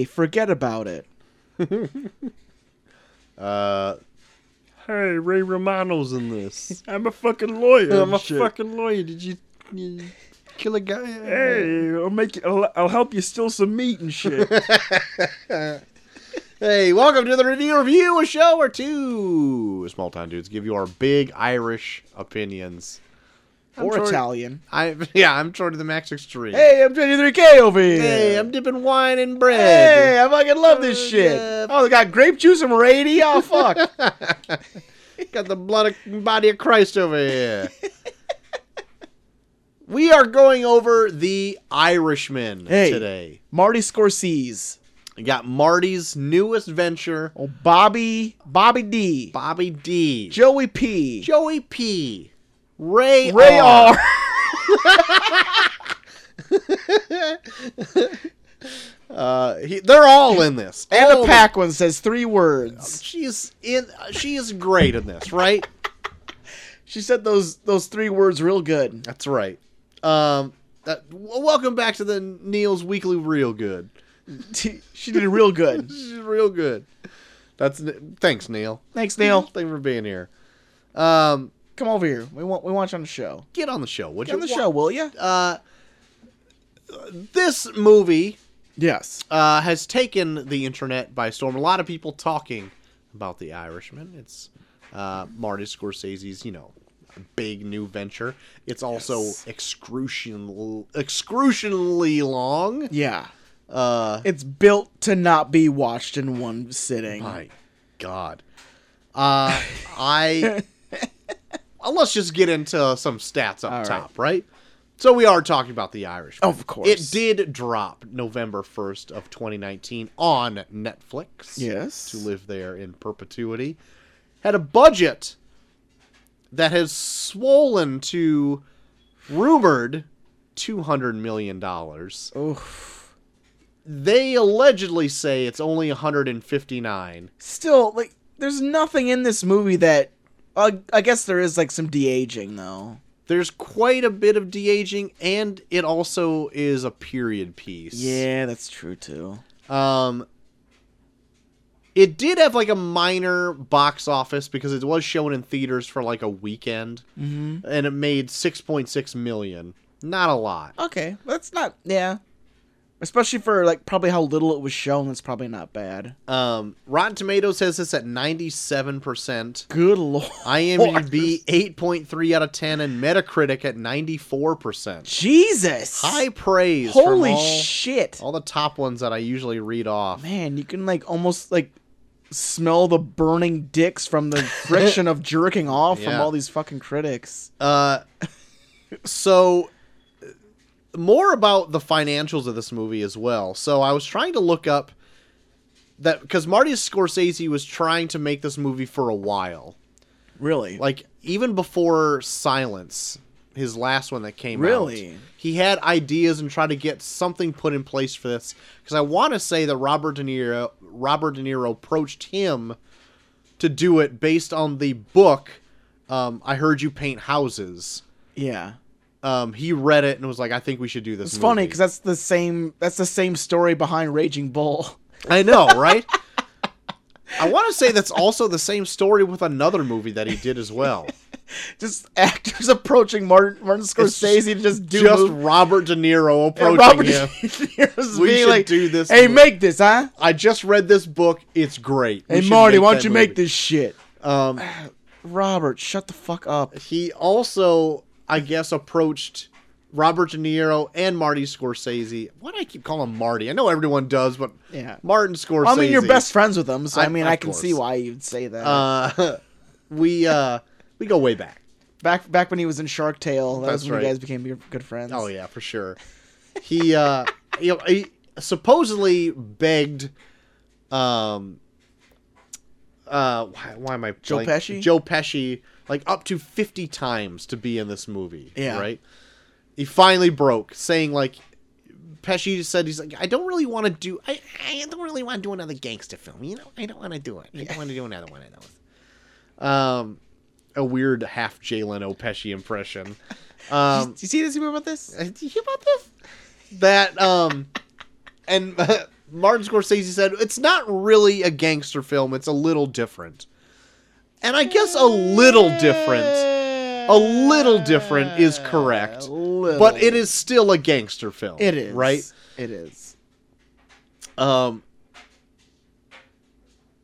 Hey, forget about it. Uh, hey, Ray Romano's in this. I'm a fucking lawyer. I'm a fucking lawyer. Did you, you kill a guy? Hey, I'll make you. I'll, I'll help you steal some meat and shit. Hey, welcome to the review review, a show or two small town dudes give you our big Irish opinions. Or Troy- Italian. I yeah, I'm Troy to the max extreme. Hey, I'm 23K over here. Hey, I'm dipping wine in bread. Hey, I fucking love this Uh, shit. yeah. Oh, they got grape juice and Rady. Oh, fuck. Got the blood of, body of Christ over here. we are going over the Irishman Hey. today. Marty Scorsese. We got Marty's newest venture, Oh, Bobby. Bobby D. Bobby D, Joey P. Joey P, Ray Ray R. R. Uh, he, they're all in this. All the pack one says three words. them. She's in. She is great in this, right? She said those those three words real good. That's right. Um, w- welcome back to the Neil's Weekly Real Good. She did it real good. She's real good. That's thanks, Neil. Thanks, Neil. Thanks for being here. Um, Come over here. We want we want you on the show. get on the show, would Get you? on the show, will you? Uh, this movie Yes. uh, has taken the internet by storm. A lot of people talking about The Irishman. It's uh, Marty Scorsese's, you know, big new venture. It's also Yes. excruciatingly, excruciatingly long. Yeah. Uh, It's built to not be watched in one sitting. my God. Uh, I. let's just get into some stats up All right. top, right? So we are talking about The Irish. Of course. It did drop November 1st of 2019 on Netflix. Yes. To live there in perpetuity. Had a budget that has swollen to rumored 200 million dollars. Oof. They allegedly say it's only 159. Still, like, there's nothing in this movie that. Uh, I guess there is like some de aging though. There's quite a bit of de-aging and it also is a period piece. Yeah, that's true too. Um, it did have like a minor box office because it was shown in theaters for like a weekend, Mm-hmm. and it made six point six million. Not a lot. Okay, that's not. Yeah. Especially for like probably how little it was shown, that's probably not bad. Um, Rotten Tomatoes has this at ninety seven percent. Good lord. IMDb eight point three out of ten, and Metacritic at ninety four percent. Jesus. High praise. Holy all, shit. All the top ones that I usually read off. Man, you can like almost like smell the burning dicks from the friction of jerking off from all these fucking critics. Uh, so more about the financials of this movie as well. So I was trying to look up that because Marty Scorsese was trying to make this movie for a while, Really? like even before Silence, his last one that came out. Really? He had ideas and tried to get something put in place for this because I want to say that Robert De Niro, Robert De Niro approached him to do it based on the book. Um, I heard you paint houses yeah. Um, he read it and was like, "I think we should do this." It's funny because that's the same. That's the same story behind Raging Bull. I know, right? I want to say that's also the same story with another movie that he did as well. just actors approaching Martin, Martin Scorsese to just do Just mov- Robert De Niro approaching Robert him. We being should like, do this Hey, movie." make this, huh? I just read this book. It's great. We Hey, Marty, why don't you make this shit? Um, Robert, shut the fuck up. he also, I guess, approached Robert De Niro and Marty Scorsese. Why do I keep calling him Marty? I know everyone does, but Yeah. Martin Scorsese. I mean, you're best friends with him, so I, I- mean, I can see why you'd say that. Uh, we uh, we go way back. back back when he was in Shark Tale, that That's was when right. you guys became good friends. Oh yeah, for sure. He uh you know, he supposedly begged um uh why, why am I Joe blank- Pesci? Joe Pesci like up to 50 times to be in this movie, Yeah. right? He finally broke saying like Pesci said he's like I don't really want to do I, I don't really want to do another gangster film, you know? I don't want to do it. I don't want to do another one of those. Um a weird half Jay Leno Pesci impression. Um Do you see this? You about this? uh, Did you hear about this? That um, and Martin Scorsese said it's not really a gangster film. It's a little different, and I guess a little different, a little different is correct, but it is still a gangster film. It is right. It is. Um,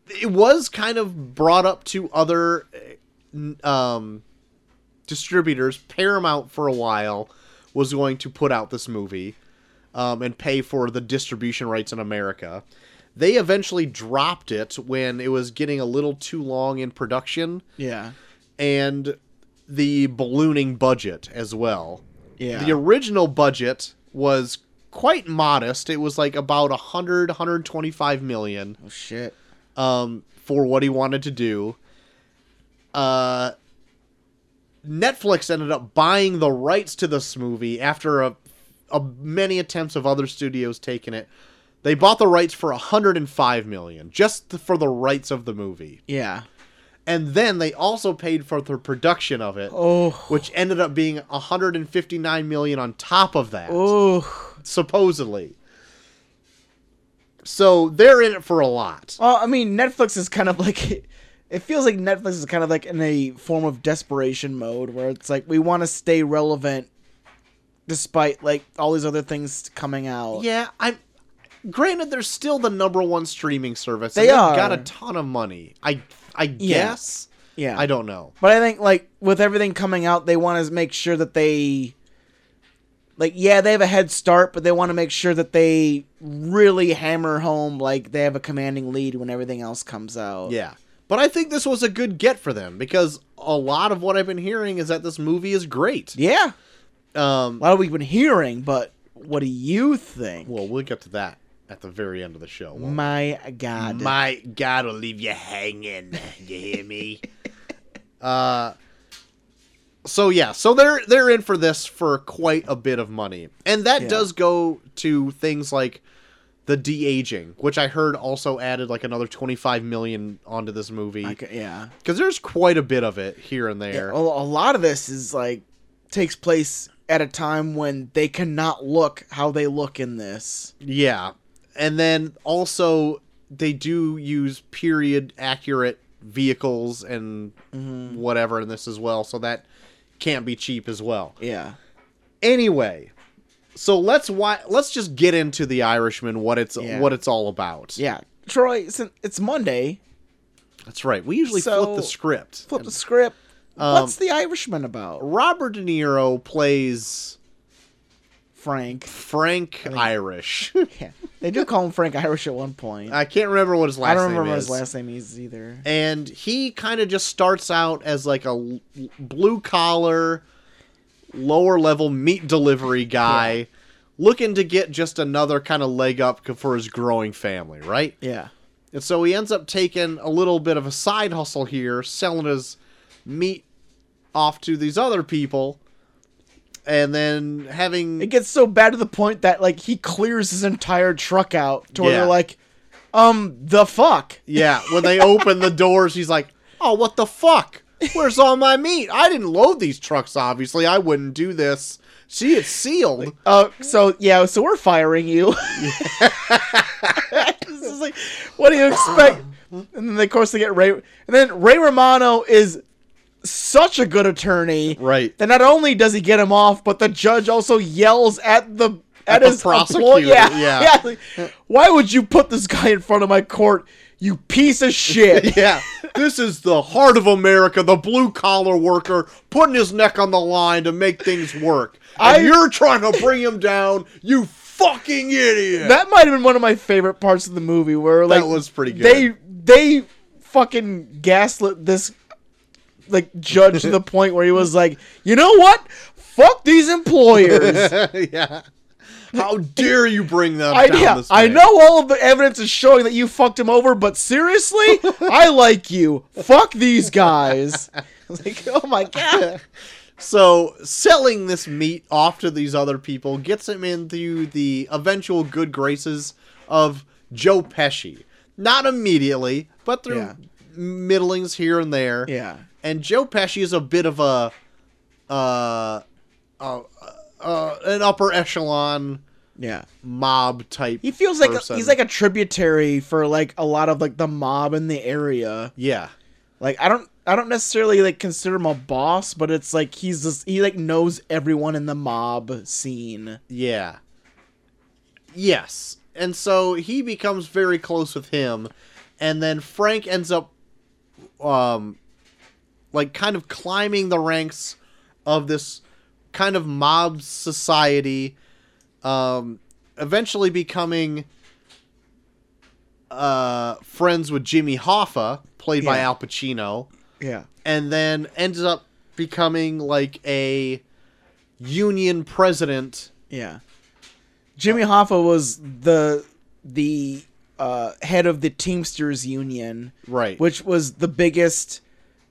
it was kind of brought up to other uh, um, distributors. Paramount for a while was going to put out this movie um, and pay for the distribution rights in America. They eventually dropped it when it was getting a little too long in production Yeah. and the ballooning budget as well. Yeah. The original budget was quite modest. It was like about 100 125 million oh shit. um, for what he wanted to do. Uh, Netflix ended up buying the rights to this movie after a, a many attempts of other studios taking it. They bought the rights for 105 million just for the rights of the movie. Yeah. And then they also paid for the production of it, Oh. which ended up being 159 million on top of that Oh. supposedly. So they're in it for a lot. Well, I mean, Netflix is kind of like. It feels like Netflix is kind of like in a form of desperation mode where it's like we want to stay relevant despite like all these other things coming out. Yeah, I'm. Granted, they're still the number one streaming service. They they've are. got a ton of money. I I guess. Yeah. I don't know. But I think like with everything coming out, they want to make sure that they like yeah, they have a head start, but they want to make sure that they really hammer home like they have a commanding lead when everything else comes out. Yeah, but I think this was a good get for them because a lot of what I've been hearing is that this movie is great. Yeah. Um, A lot of we've been hearing, but what do you think? well, we'll get to that at the very end of the show. My God. My God will leave you hanging. You hear me? uh so yeah, so they're they're in for this for quite a bit of money. And that Yeah. does go to things like the de-aging, which I heard also added like another 25 million onto this movie yeah. cuz there's quite a bit of it here and there. a, a lot of this is like takes place at a time when they cannot look how they look in this. Yeah. And then also they do use period accurate vehicles and Mm-hmm. whatever in this as well, so that can't be cheap as well. Yeah. Anyway, so let's why let's just get into the Irishman what it's Yeah. what it's all about. Yeah. Troy, since it's Monday, That's right. We usually So- flip the script. flip the script. Um, What's the Irishman about? Robert De Niro plays Frank. Frank Irish. Yeah. They do call him Frank Irish at one point. I can't remember what his last I don't name remember what is. his last name is either. and he kind of just starts out as like a blue collar lower level meat delivery guy looking to get just another kind of leg up for his growing family right Yeah. and so he ends up taking a little bit of a side hustle here selling his meat off to these other people and then having It gets so bad to the point that like he clears his entire truck out to where Yeah. they're like, um, the fuck. Yeah, when they open the doors, he's like, "Oh, what the fuck? Where's all my meat? I didn't load these trucks. Obviously, I wouldn't do this. See, it's sealed." Uh, so yeah, so we're firing you. this is like, what do you expect? And then of course they get Ray, and then Ray Romano is such a good attorney Right. that not only does he get him off, but the judge also yells at the at, At his prosecutor, Yeah, yeah. yeah. like, Why would you put this guy in front of my court? You piece of shit. Yeah, this is the heart of America, the blue collar worker putting his neck on the line to make things work. And I- you're trying to bring him down, you fucking idiot. That might have been one of my favorite parts of the movie, where like That was pretty good. They they fucking gaslit this like judge to the point where he was like, you know what? Fuck these employers. yeah. How dare you bring them I down yeah, this I know all of the evidence is showing that you fucked him over, but seriously, I like you. Fuck these guys. Like, oh my god. So selling this meat off to these other people gets him into the eventual good graces of Joe Pesci. Not immediately, but through Yeah. middlings here and there. Yeah. And Joe Pesci is a bit of a uh, uh, uh an upper echelon Yeah. mob type. He feels like a, he's like a tributary for like a lot of like the mob in the area. yeah, Like I don't I don't necessarily like consider him a boss, but it's like he's just he like knows everyone in the mob scene. yeah, yes, and so he becomes very close with him, and then Frank ends up, um, like kind of climbing the ranks of this kind of mob society, um, eventually becoming uh friends with Jimmy Hoffa, played by Al Pacino. Yeah. and then ends up becoming like a union president. Yeah. Jimmy Hoffa was the the uh, head of the Teamsters Union, Right. which was the biggest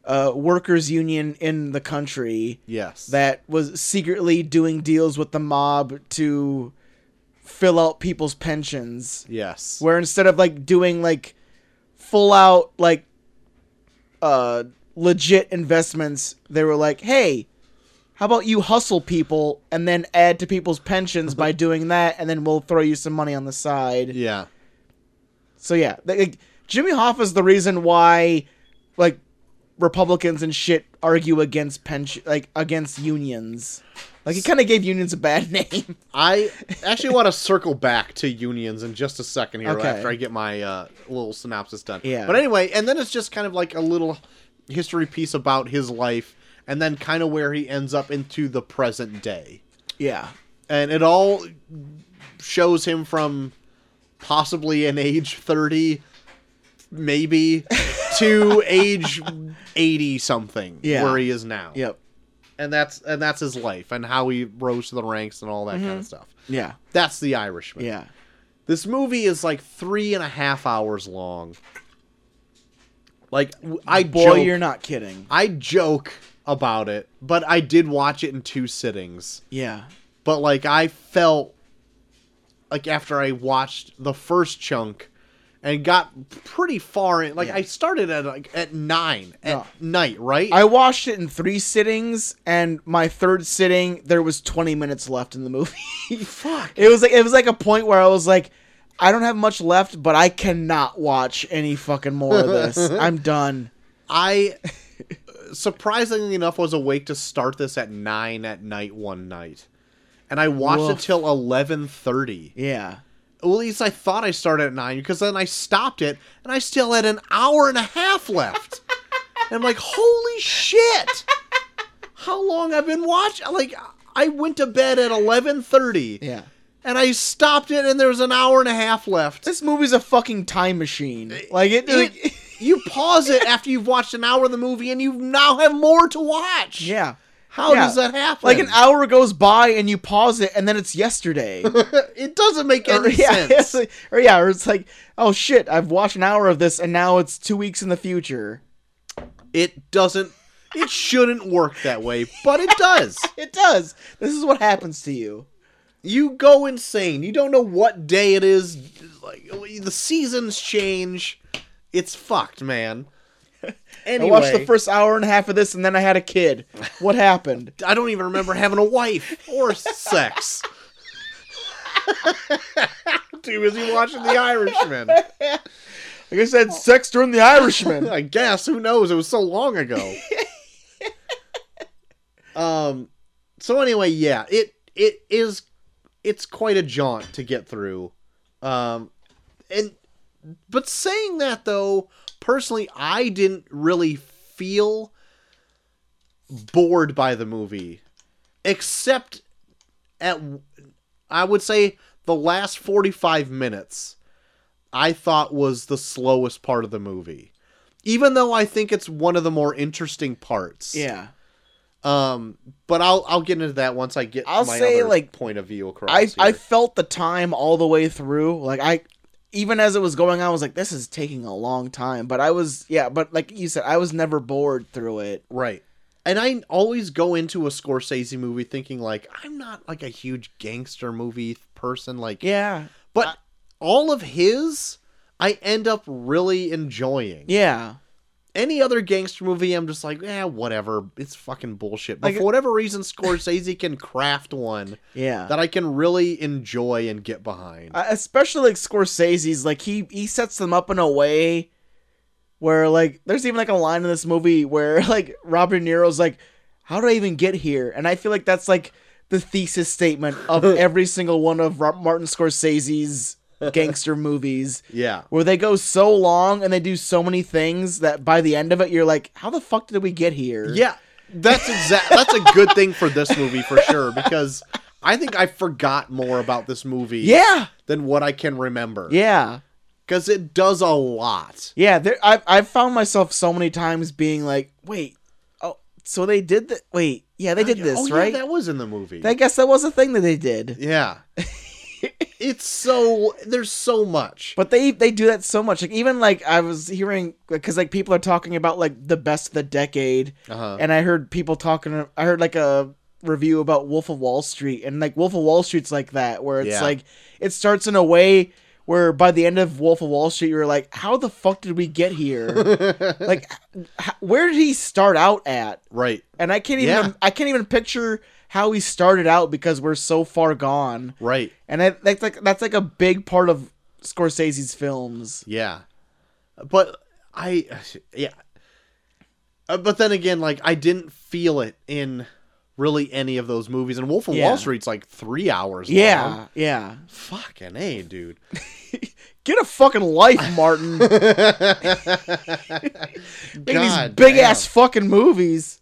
uh, workers union in the country yes. that was secretly doing deals with the mob to fill out people's pensions. yes. Where instead of like doing like full out like uh legit investments, they were like, "Hey, how about you hustle people and then add to people's pensions by doing that and then we'll throw you some money on the side." yeah. So yeah, like, Jimmy Hoffa's the reason why like Republicans and shit argue against pension like against unions. Like he kind of gave unions a bad name. I actually want to circle back to unions in just a second here Okay. after I get my uh, little synopsis done. Yeah. But anyway, and then it's just kind of like a little history piece about his life and then kind of where he ends up into the present day. yeah. and it all shows him from possibly an age 30 maybe to age 80 something Yeah. where he is now Yep. and that's and that's his life and how he rose to the ranks and all that kind of mm-hmm. stuff Yeah. that's the irishman Yeah. this movie is like three and a half hours long like I Boy, joke, you're not kidding. i joke about it but i did watch it in two sittings Yeah. but like I felt like after I watched the first chunk and got pretty far in like Yeah. I started at like at 9 at No. night, right? I watched it in three sittings, and my third sitting, there was 20 minutes left in the movie. Fuck. it was like it was like a point where I was like, I don't have much left, but I cannot watch any fucking more of this. I'm done. I surprisingly enough was awake to start this at 9 at night one night. And I watched it till 11:30. Yeah. Well, at least I thought I started at 9 because then I stopped it and I still had an hour and a half left. and I'm like, "Holy shit." How long I've been watching? Like I went to bed at 11:30 Yeah. and I stopped it and there was an hour and a half left. This movie's a fucking time machine. Eh, like it. like- It- you pause it after you've watched an hour of the movie and you now have more to watch. yeah. How Yeah. does that happen? Like an hour goes by and you pause it, and then it's yesterday. it doesn't make or, any yeah, sense. like- or yeah, or it's like, oh shit, I've watched an hour of this, and now it's two weeks in the future. It doesn't it shouldn't work that way, but it does. It does. This is what happens to you. you go insane. You don't know what day it is. Like the seasons change. It's fucked, man. Anyway, I watched the first hour and a half of this, and then I had a kid. What happened? I don't even remember having a wife or sex. Too busy watching The Irishman. Like I said, sex during the Irishman. I guess. Who knows? It was so long ago. um. So anyway, yeah. It it is. It's quite a jaunt to get through. Um. And but saying that though, personally, I didn't really feel bored by the movie, except at I would say the last forty five minutes. I thought was the slowest part of the movie. Even though I think it's one of the more interesting parts. yeah. Um but I'll I'll get into that once I get I'll my say, other like, point of view across. I here. I felt the time all the way through. Like I, even as it was going on, I was like, this is taking a long time. But I was, yeah. But like you said, I was never bored through it. Right. And I always go into a Scorsese movie thinking like I'm not like a huge gangster movie person like Yeah. but I- all of his I end up really enjoying. Yeah. Any other gangster movie, I'm just like, yeah, whatever. It's fucking bullshit. But Like- for whatever reason, Scorsese can craft one Yeah. that I can really enjoy and get behind. Uh, especially like Scorsese's like he he sets them up in a way where like there's even like a line in this movie where like Robert De Niro's like how did I even get here and I feel like that's like the thesis statement of every single one of Martin Scorsese's gangster movies yeah. where they go so long and they do so many things that by the end of it you're like how the fuck did we get here Yeah. That's exact. that's a good thing for this movie for sure because I think I forgot more about this movie yeah than what I can remember. yeah Because it does a lot. Yeah, there, I've I've found myself so many times being like, wait, oh, so they did that? Wait, yeah, they oh, did this, oh, right? Yeah, that was in the movie. I guess that was a thing that they did. yeah. it's so there's so much. But they they do that so much. Like even like I was hearing because like people are talking about like the best of the decade, Uh-huh. and I heard people talking. I heard like a review about Wolf of Wall Street, and like Wolf of Wall Street's like that, where it's Yeah. like it starts in a way where by the end of Wolf of Wall Street, you're like, how the fuck did we get here? like, h- where did he start out at? right. And I can't even Yeah. I can't even picture how he started out because we're so far gone. Right. And I, that's like that's like a big part of Scorsese's films. Yeah. But I yeah. Uh, but then again, like I didn't feel it in really any of those movies. And Wolf of Yeah. Wall Street's like three hours long. Yeah, yeah. Fucking A, dude. Get a fucking life, Martin. Making these big damn. ass fucking movies.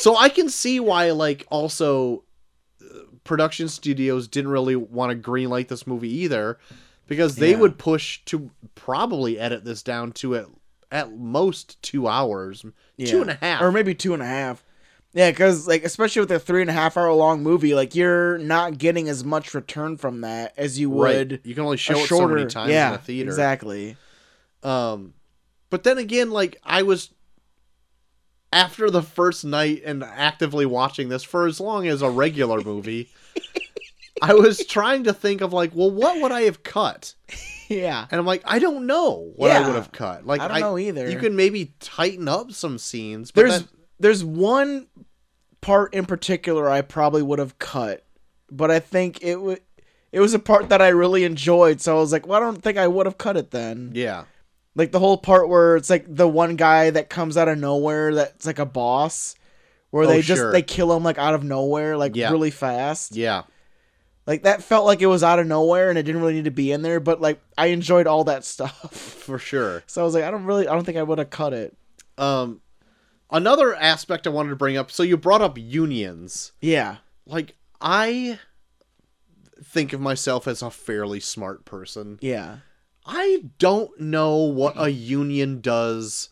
So I can see why, like, also uh, production studios didn't really want to greenlight this movie either, because they Yeah. would push to probably edit this down to at at most two hours, two Yeah. and a half, or maybe two and a half. Yeah, because like especially with a three and a half hour long movie, like you're not getting as much return from that as you would Right. You can only show it so shorter. many times yeah, in a theater. exactly. Um, but then again, like I was after the first night and actively watching this for as long as a regular movie. I was trying to think of like, well, what would I have cut? Yeah, And I'm like, I don't know what I would have cut. Like, I don't know either. You can maybe tighten up some scenes, but there's there's one part in particular I probably would have cut, but I think it would. It was a part that I really enjoyed, so I was like, "Well, I don't think I would have cut it then." yeah, Like the whole part where it's like the one guy that comes out of nowhere that's like a boss, where Oh, they just sure. they kill him like out of nowhere, like Yeah. really fast. yeah, Like that felt like it was out of nowhere and it didn't really need to be in there, but like I enjoyed all that stuff. for sure. So I was like, I don't really, I don't think I would have cut it. Um, another aspect I wanted to bring up. So you brought up unions. Yeah, Like I think of myself as a fairly smart person. yeah. I don't know what a union does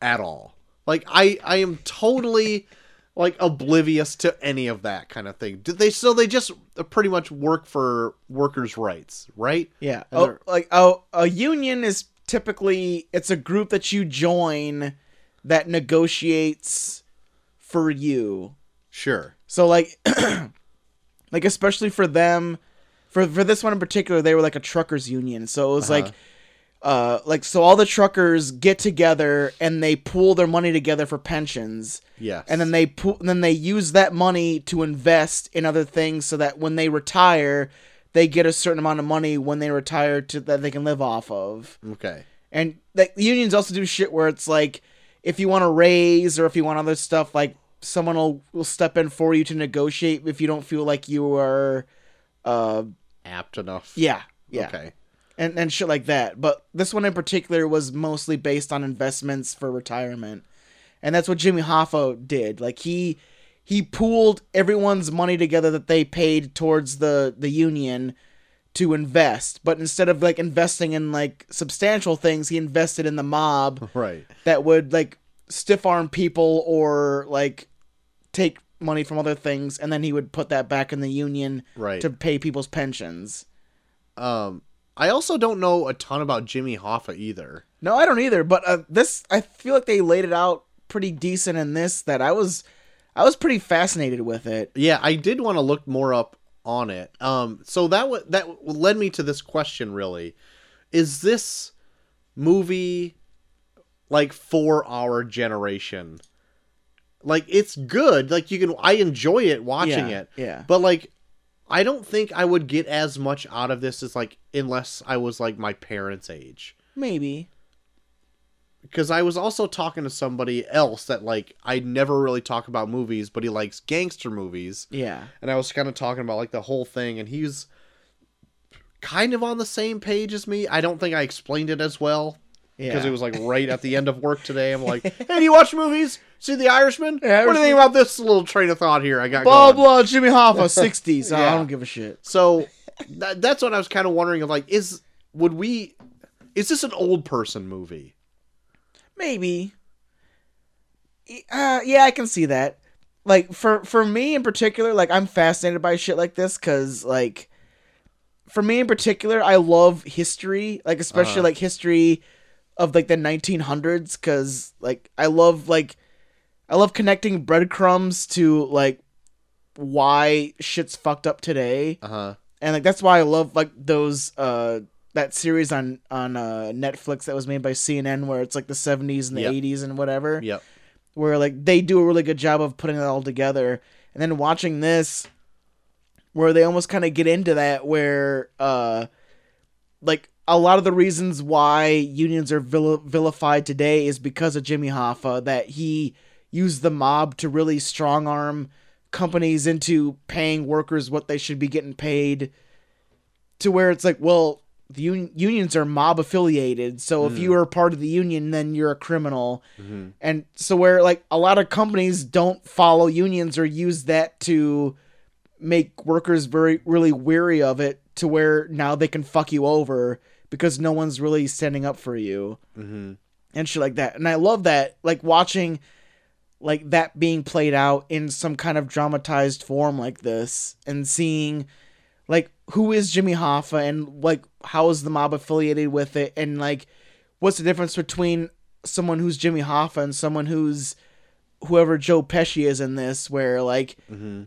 at all. Like I I am totally like oblivious to any of that kind of thing. Did they so they just pretty much work for workers' rights, right? Yeah. And Oh, like oh, a union is typically it's a group that you join that negotiates for you. Sure. So like like especially for them for for this one in particular they were like a truckers union. So it was Uh-huh. like uh like so all the truckers get together and they pool their money together for pensions. Yes. And then they pool, and then they use that money to invest in other things so that when they retire, they get a certain amount of money when they retire to that they can live off of. Okay. And like the unions also do shit where it's like if you want a raise or if you want other stuff, like someone will, will step in for you to negotiate if you don't feel like you are uh Apt enough. yeah, yeah. Okay. And and shit like that. But this one in particular was mostly based on investments for retirement. And that's what Jimmy Hoffa did. Like he he pooled everyone's money together that they paid towards the the union to invest. But instead of like investing in like substantial things, he invested in the mob Right. that would like stiff arm people or like take money from other things and then he would put that back in the union Right. to pay people's pensions. Um I also don't know a ton about Jimmy Hoffa either. No, I don't either. But uh, this, I feel like they laid it out pretty decent in this. That I was, I was pretty fascinated with it. Yeah, I did want to look more up on it. Um, so that w- that led me to this question: really, is this movie like for our generation. Like it's good. Like you can I enjoy it watching yeah, it. Yeah. But like I don't think I would get as much out of this as like unless I was like my parents' age. Maybe. Because I was also talking to somebody else that like I never really talk about movies, but he likes gangster movies. Yeah. And I was kind of talking about like the whole thing, and he's kind of on the same page as me. I don't think I explained it as well Yeah. because it was like right at the end of work today. I'm like, hey, do you watch movies? See The Irishman? Yeah, what do you think about this little train of thought here? I got blah going. blah Jimmy Hoffa 60s. Oh, Yeah. I don't give a shit. So that, that's what I was kind of wondering. Of like, is would we? Is this an old person movie? Maybe. Uh, yeah, I can see that. Like for for me in particular, like I'm fascinated by shit like this because like for me in particular, I love history, like especially Uh-huh. like history of like the 1900s because like I love like I love connecting breadcrumbs to like why shit's fucked up today Uh huh. and like that's why I love like those uh that series on on uh Netflix that was made by CNN where it's like the 70s and the Yep. 80s and whatever Yep. where like they do a really good job of putting it all together and then watching this where they almost kind of get into that where uh like a lot of the reasons why unions are vil- vilified today is because of Jimmy Hoffa that he used the mob to really strong arm companies into paying workers what they should be getting paid to where it's like well the un- unions are mob affiliated so if you are part of the union then you're a criminal. Mhm. and so where like a lot of companies don't follow unions or use that to make workers very really weary of it to where now they can fuck you over because no one's really standing up for you Mm-hmm. and shit like that. And I love that like watching like that being played out in some kind of dramatized form like this and seeing like who is Jimmy Hoffa and like how is the mob affiliated with it and like what's the difference between someone who's Jimmy Hoffa and someone who's whoever Joe Pesci is in this where like Mm-hmm.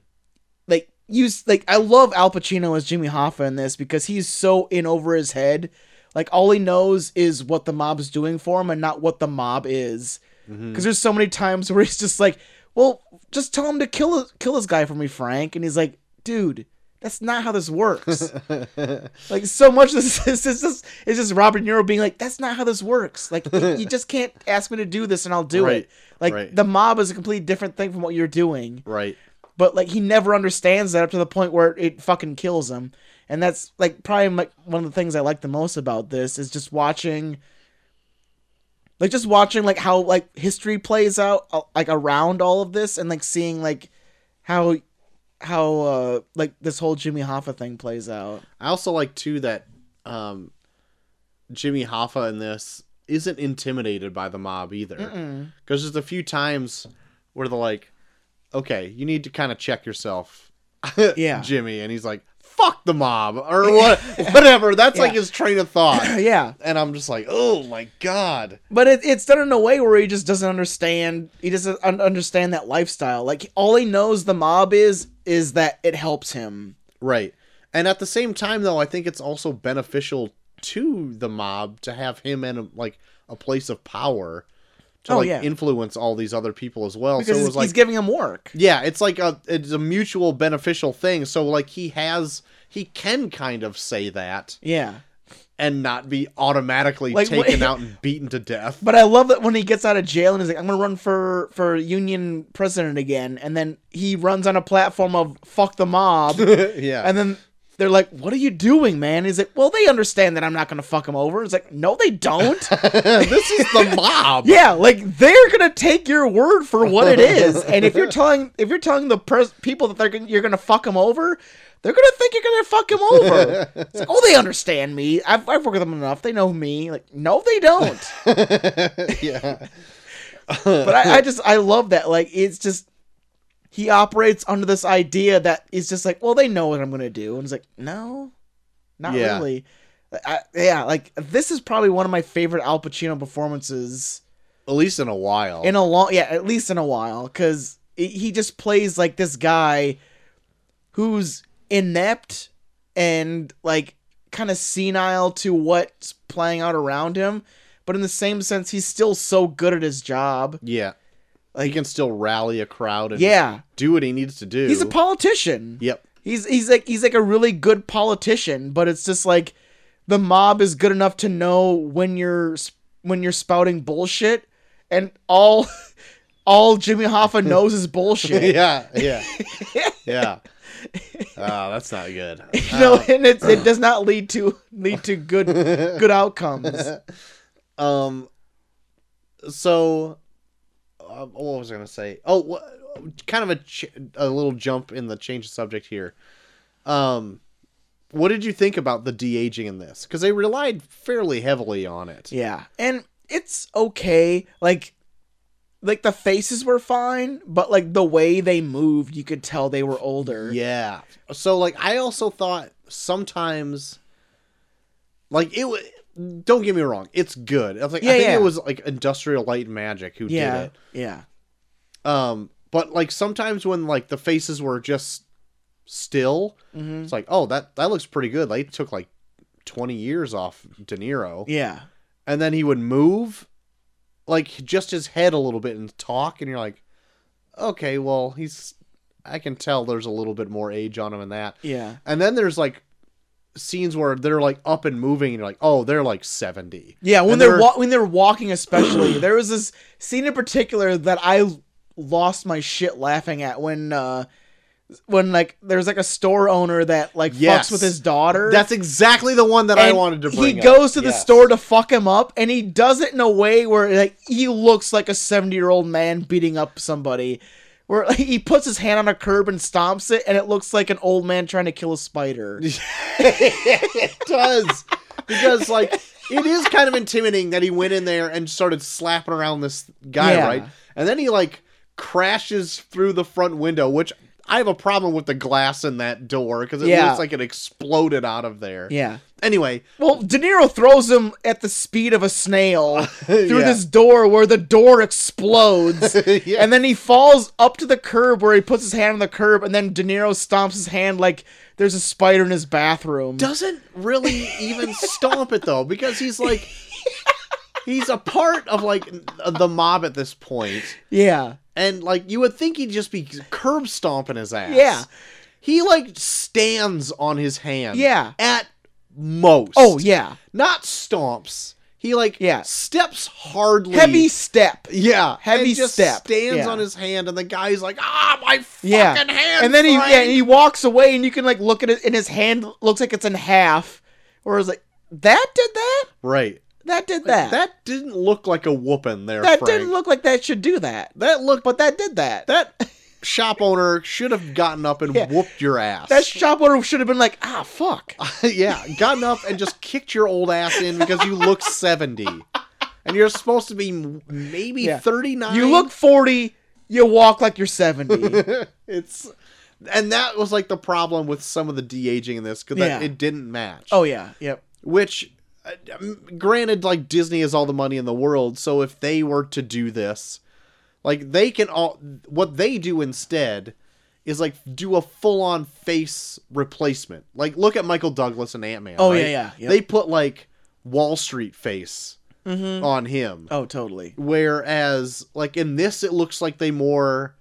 like you like I love Al Pacino as Jimmy Hoffa in this because he's so in over his head. Like all he knows is what the mob's doing for him and not what the mob is. Mm-hmm. Because there's so many times where he's just like, "Well, just tell him to kill kill this guy for me, Frank," and he's like, "Dude." That's not how this works. like so much of this is is just it's just Robert Nero being like, "That's not how this works." Like you just can't ask me to do this and I'll do Right, it. Like right. the mob is a completely different thing from what you're doing right. but like he never understands that up to the point where it fucking kills him and that's like probably like one of the things i like the most about this is just watching like just watching like how like history plays out uh, like around all of this and like seeing like how how uh like this whole jimmy hoffa thing plays out I also like too that um, Jimmy Hoffa in this isn't intimidated by the mob either. Because there's a few times where they're like, "Okay, you need to kind of check yourself, Yeah. Jimmy," and he's like, "Fuck the mob" or what, whatever. That's like his train of thought, yeah. And I'm just like, "Oh my god." but it, it's done in a way where he just doesn't understand he doesn't un- understand that lifestyle. Like all he knows the mob is is that it helps him. Right. And at the same time though, I think it's also beneficial to the mob to have him in a, like a place of power to Oh, like yeah. influence all these other people as well. because so it he's, was like he's giving him work yeah, it's like a it's a mutual beneficial thing. So like he has he can kind of say that yeah and not be automatically Like, taken wh- out and beaten to death. But I love that when he gets out of jail and he's like, "I'm gonna run for for union president again," and then he runs on a platform of "fuck the mob," yeah. and then they're like, "What are you doing, man?" He's like, "Well, they understand that I'm not gonna fuck them over." It's like, "No, they don't." this is the mob. yeah, like they're gonna take your word for what it is, and if you're telling if you're telling the pres- people that they're gonna, you're gonna fuck them over. They're gonna think you're gonna fuck them over. It's like, oh, they understand me. I've, I've worked with them enough. They know me. Like, no, they don't. yeah. but I, I just I love that. Like it's just he operates under this idea that is just like, well, they know what I'm gonna do, and it's like, no, not Yeah. really. I, yeah, like this is probably one of my favorite Al Pacino performances At least in a while. in a long, yeah, at least in a while, because he just plays like this guy who's inept and like kind of senile to what's playing out around him, but in the same sense, he's still so good at his job. Yeah. He can still rally a crowd and yeah, do what he needs to do. he's a politician. Yep. He's he's like he's like a really good politician, but it's just like the mob is good enough to know when you're when you're spouting bullshit, and all all Jimmy Hoffa knows is bullshit. yeah, yeah, yeah. Oh, that's not good. You know, and it it does not lead to lead to good good outcomes. Um. So, uh, what was I gonna say? Oh, kind of a ch- a little jump in the change of subject here. Um, what did you think about the de aging in this? Because they relied fairly heavily on it. Yeah, and it's okay. Like like the faces were fine, but like the way they moved, you could tell they were older. Yeah. So like I also thought sometimes like it was don't get me wrong, it's good. I was like Yeah, I think yeah. it was like Industrial Light and Magic who yeah, did it. yeah, Um but like sometimes when like the faces were just still, hmm it's like, "Oh, that that looks pretty good." Like it took like 20 years off De Niro. yeah, And then he would move like just his head a little bit and talk and you're like, "Okay, well, he's I can tell there's a little bit more age on him in that." yeah. And then there's like scenes where they're like up and moving, and you're like, oh, they're like 70. Yeah, when And they're they're- wa- when they're walking, especially there was this scene in particular that I lost my shit laughing at when uh when like there's like a store owner that like Yes. fucks with his daughter. That's exactly the one that I wanted to He bring. up. goes to the Yes. store to fuck him up, and he does it in a way where like he looks like a seventy year old man beating up somebody. Where he puts his hand on a curb and stomps it, and it looks like an old man trying to kill a spider. it does because like it is kind of intimidating that he went in there and started slapping around this guy, Yeah. right? And then he like crashes through the front window, which I have a problem with the glass in that door because it Yeah. looks like it exploded out of there. Yeah. Anyway, Well, De Niro throws him at the speed of a snail through Yeah. this door where the door explodes. Yeah. And then he falls up to the curb where he puts his hand on the curb, and then De Niro stomps his hand like there's a spider in his bathroom. doesn't really even stomp it though because he's like he's a part of like the mob at this point yeah. And like you would think he'd just be curb stomping his ass Yeah. he like stands on his hand Yeah. at most Oh, yeah. not stomps he like Yeah. steps hardly Heavy step. yeah heavy and just step. stands Yeah. on his hand and the guy's like ah my fucking Yeah. hand and then he Frank." yeah, he walks away and you can like look at it and his hand looks like it's in half. Or it's like that did that? right That did that. that didn't look like a whooping there that Frank. didn't look like that should do that. that looked But that did that. that shop owner should have gotten up and Yeah. whooped your ass. That shop owner should have been like, ah, fuck. yeah, gotten up and just kicked your old ass in because you look 70. And you're supposed to be maybe Yeah. 39. You look 40, you walk like you're 70. it's and that was like the problem with some of the de-aging in this cuz Yeah. it didn't match. oh, yeah. Yep. Which granted like Disney has all the money in the world, so if they were to do this, like they can all what they do instead is like do a full-on face replacement. Like look at Michael Douglas and Ant-Man. Oh, right? yeah, yeah, yep. They put like Wall Street face Mm-hmm. on him. Oh, totally. Whereas like in this it looks like they more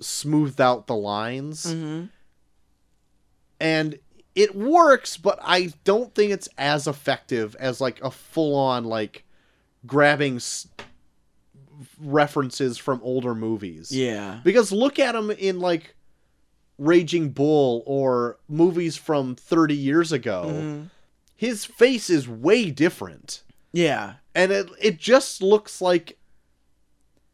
smoothed out the lines Mm-hmm. and it works but i don't think it's as effective as like a full-on like grabbing s- references from older movies Yeah. because look at him in like raging bull or movies from 30 years ago Mhm. his face is way different Yeah. and it it just looks like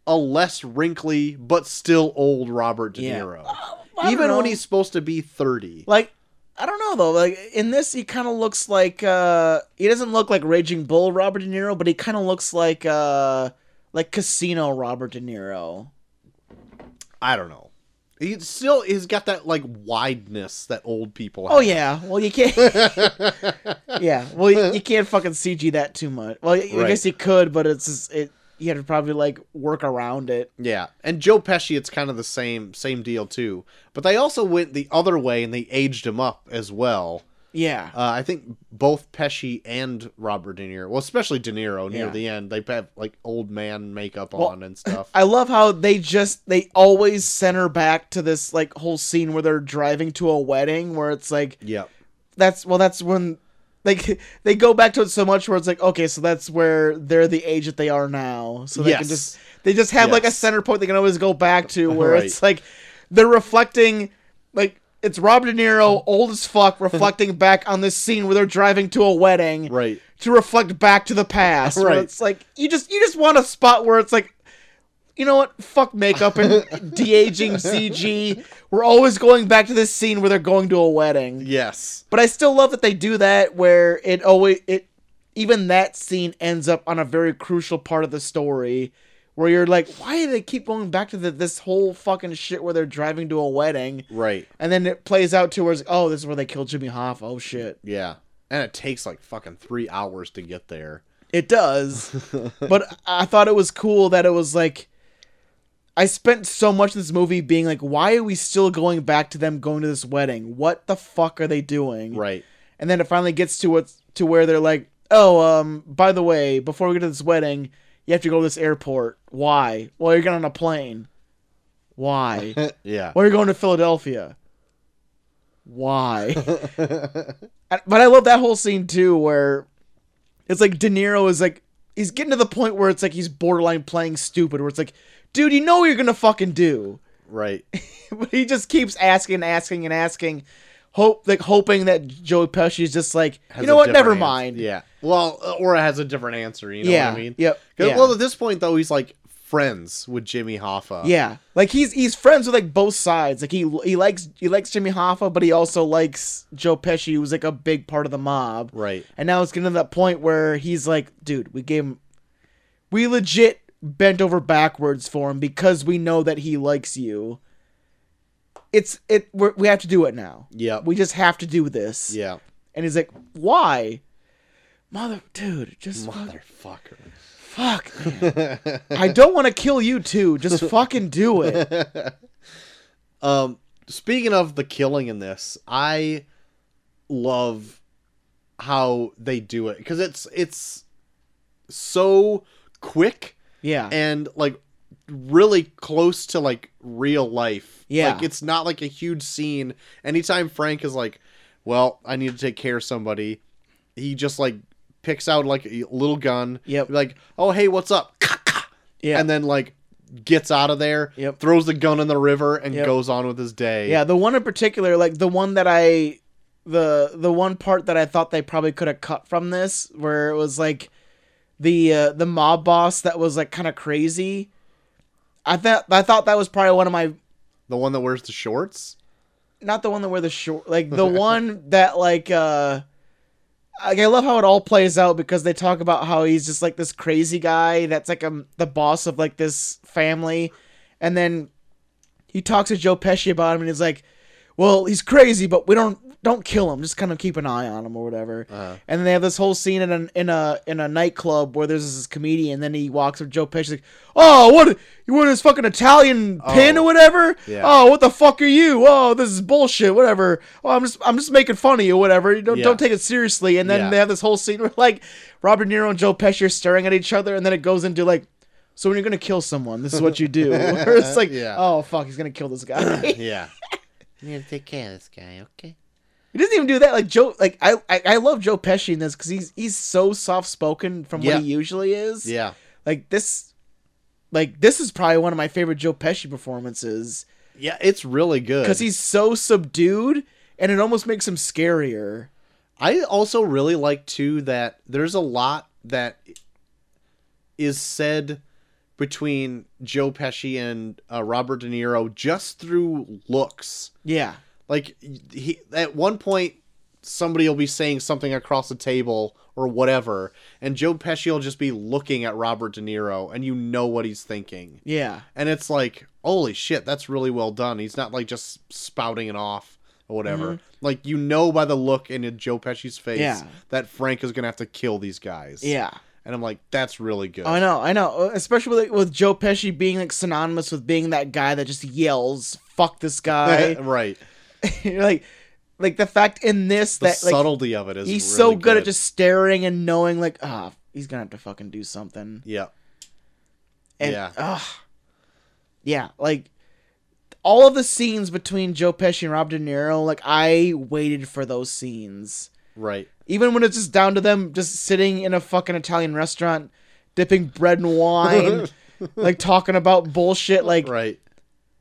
a less wrinkly but still old Robert De Niro. I don't Even when he's supposed to be 30. like I don't know though. Like in this, he kind of looks like uh he doesn't look like Raging Bull Robert De Niro, but he kind of looks like uh like Casino Robert De Niro. I don't know. He still he's got that like wideness that old people have. Oh yeah. Well, you can't. yeah. Well, you, you can't fucking CG that too much. Well, I Right. guess you could, but it's just, it. You had to probably like work around it. Yeah. And Joe Pesci it's kind of the same same deal too. But they also went the other way and they aged him up as well. Yeah. Uh, I think both Pesci and Robert De Niro, well, especially De Niro near Yeah. the end, they have like old man makeup Well, on and stuff. I love how they just they always center back to this like whole scene where they're driving to a wedding where it's like yep. that's well that's when like they go back to it so much where it's like okay so that's where they're the age that they are now so they can just they just have like a center point they can always go back to where Right. it's like they're reflecting like it's Robert De Niro old as fuck reflecting back on this scene where they're driving to a wedding Right. to reflect back to the past. Right. it's like you just you just want a spot where it's like, you know what? Fuck makeup and de aging CG. We're always going back to this scene where they're going to a wedding. Yes. But I still love that they do that where it always it even that scene ends up on a very crucial part of the story. Where you're like, why do they keep going back to the, this whole fucking shit where they're driving to a wedding? Right. And then it plays out to where it's, oh, this is where they killed Jimmy Hoffa. Oh shit. Yeah. And it takes like fucking three hours to get there. It does. but I thought it was cool that it was like I spent so much of this movie being like, why are we still going back to them going to this wedding? What the fuck are they doing? Right. And then it finally gets to what to where they're like, oh, um, by the way, before we get to this wedding, you have to go to this airport. Why? Well, you're getting on a plane. Why? yeah. Well, you're going to Philadelphia. Why? But I love that whole scene too, where it's like De Niro is like he's getting to the point where it's like he's borderline playing stupid, where it's like, dude, you know what you're gonna fucking do, Right. but he just keeps asking, and asking, and asking, hope like hoping that Joe Pesci is just like, Has you know what, never answer. mind. Yeah. Well, uh, or has a different answer. You know yeah, what I mean? Yep. yeah. Well, at this point though, he's like friends with Jimmy Hoffa. Yeah, like he's he's friends with like both sides. Like he he likes he likes Jimmy Hoffa, but he also likes Joe Pesci, who's like a big part of the mob. Right. And now it's getting to that point where he's like, dude, we gave him, we legit bent over backwards for him because we know that he likes you. It's it. We're, we have to do it now. Yeah, We just have to do this. Yeah. And he's like, why? Mother, dude, just fuck, Motherfucker. fuck. man. I don't want to kill you too. Just fucking do it. Um, speaking of the killing in this, I love how they do it because it's it's so quick Yeah. and like really close to like real life. Yeah. like it's not like a huge scene. Anytime Frank is like, "Well, I need to take care of somebody," he just like picks out like a little gun. Yep. Like, "Oh, hey, what's up?" yeah. and then like gets out of there, Yep. throws the gun in the river, and Yep. goes on with his day. Yeah, the one in particular, like the one that I the the one part that I thought they probably could have cut from this where it was like the uh, the mob boss that was like kind of crazy. I thought I thought that was probably one of my the one that wears the shorts. not the one that wear the short like the one that like uh like, I love how it all plays out because they talk about how he's just like this crazy guy that's like um the boss of like this family, and then he talks to Joe Pesci about him and he's like, "Well, he's crazy, but we don't don't kill him. Just kind of keep an eye on him or whatever." Uh, And then they have this whole scene in a in a in a nightclub where there's this comedian. And then he walks up Joe Pesci like, "Oh, what? You want this fucking Italian pin Oh, or whatever? yeah. Oh, what the fuck are you? Oh, this is bullshit. Whatever. Oh, I'm just I'm just making fun of you. Whatever. You don't Yeah. don't take it seriously." And then Yeah. they have this whole scene where like Robert De Niro and Joe Pesci are staring at each other, and then it goes into like. So when you're gonna kill someone, this is what you do. It's like, Yeah. oh fuck, he's gonna kill this guy. yeah. You need to take care of this guy, okay? He doesn't even do that. Like Joe, like I, I, I love Joe Pesci in this because he's he's so soft spoken from Yeah. what he usually is. Yeah. Like this, like this is probably one of my favorite Joe Pesci performances Yeah, it's really good. because he's so subdued and it almost makes him scarier. I also really like too that there's a lot that is said between Joe Pesci and uh, Robert De Niro just through looks. Yeah, Like he at one point somebody will be saying something across the table or whatever and Joe Pesci will just be looking at Robert De Niro and you know what he's thinking. yeah, And it's like, holy shit, that's really well done. He's not like just spouting it off or whatever. Like you know by the look in Joe Pesci's face Mm-hmm. Yeah. that Frank is gonna have to kill these guys. yeah. And I'm like, that's really good. I know, I know. Especially with, with Joe Pesci being like synonymous with being that guy that just yells "fuck this guy." right. You're like, like the fact in this The that like subtlety of it is he's really so good, at just staring and knowing like ah he's gonna have to fucking do something. yeah And, Yeah. ugh. yeah, like all of the scenes between Joe Pesci and Rob De Niro, like I waited for those scenes. right Even when it's just down to them just sitting in a fucking Italian restaurant, dipping bread and wine, like talking about bullshit, like right.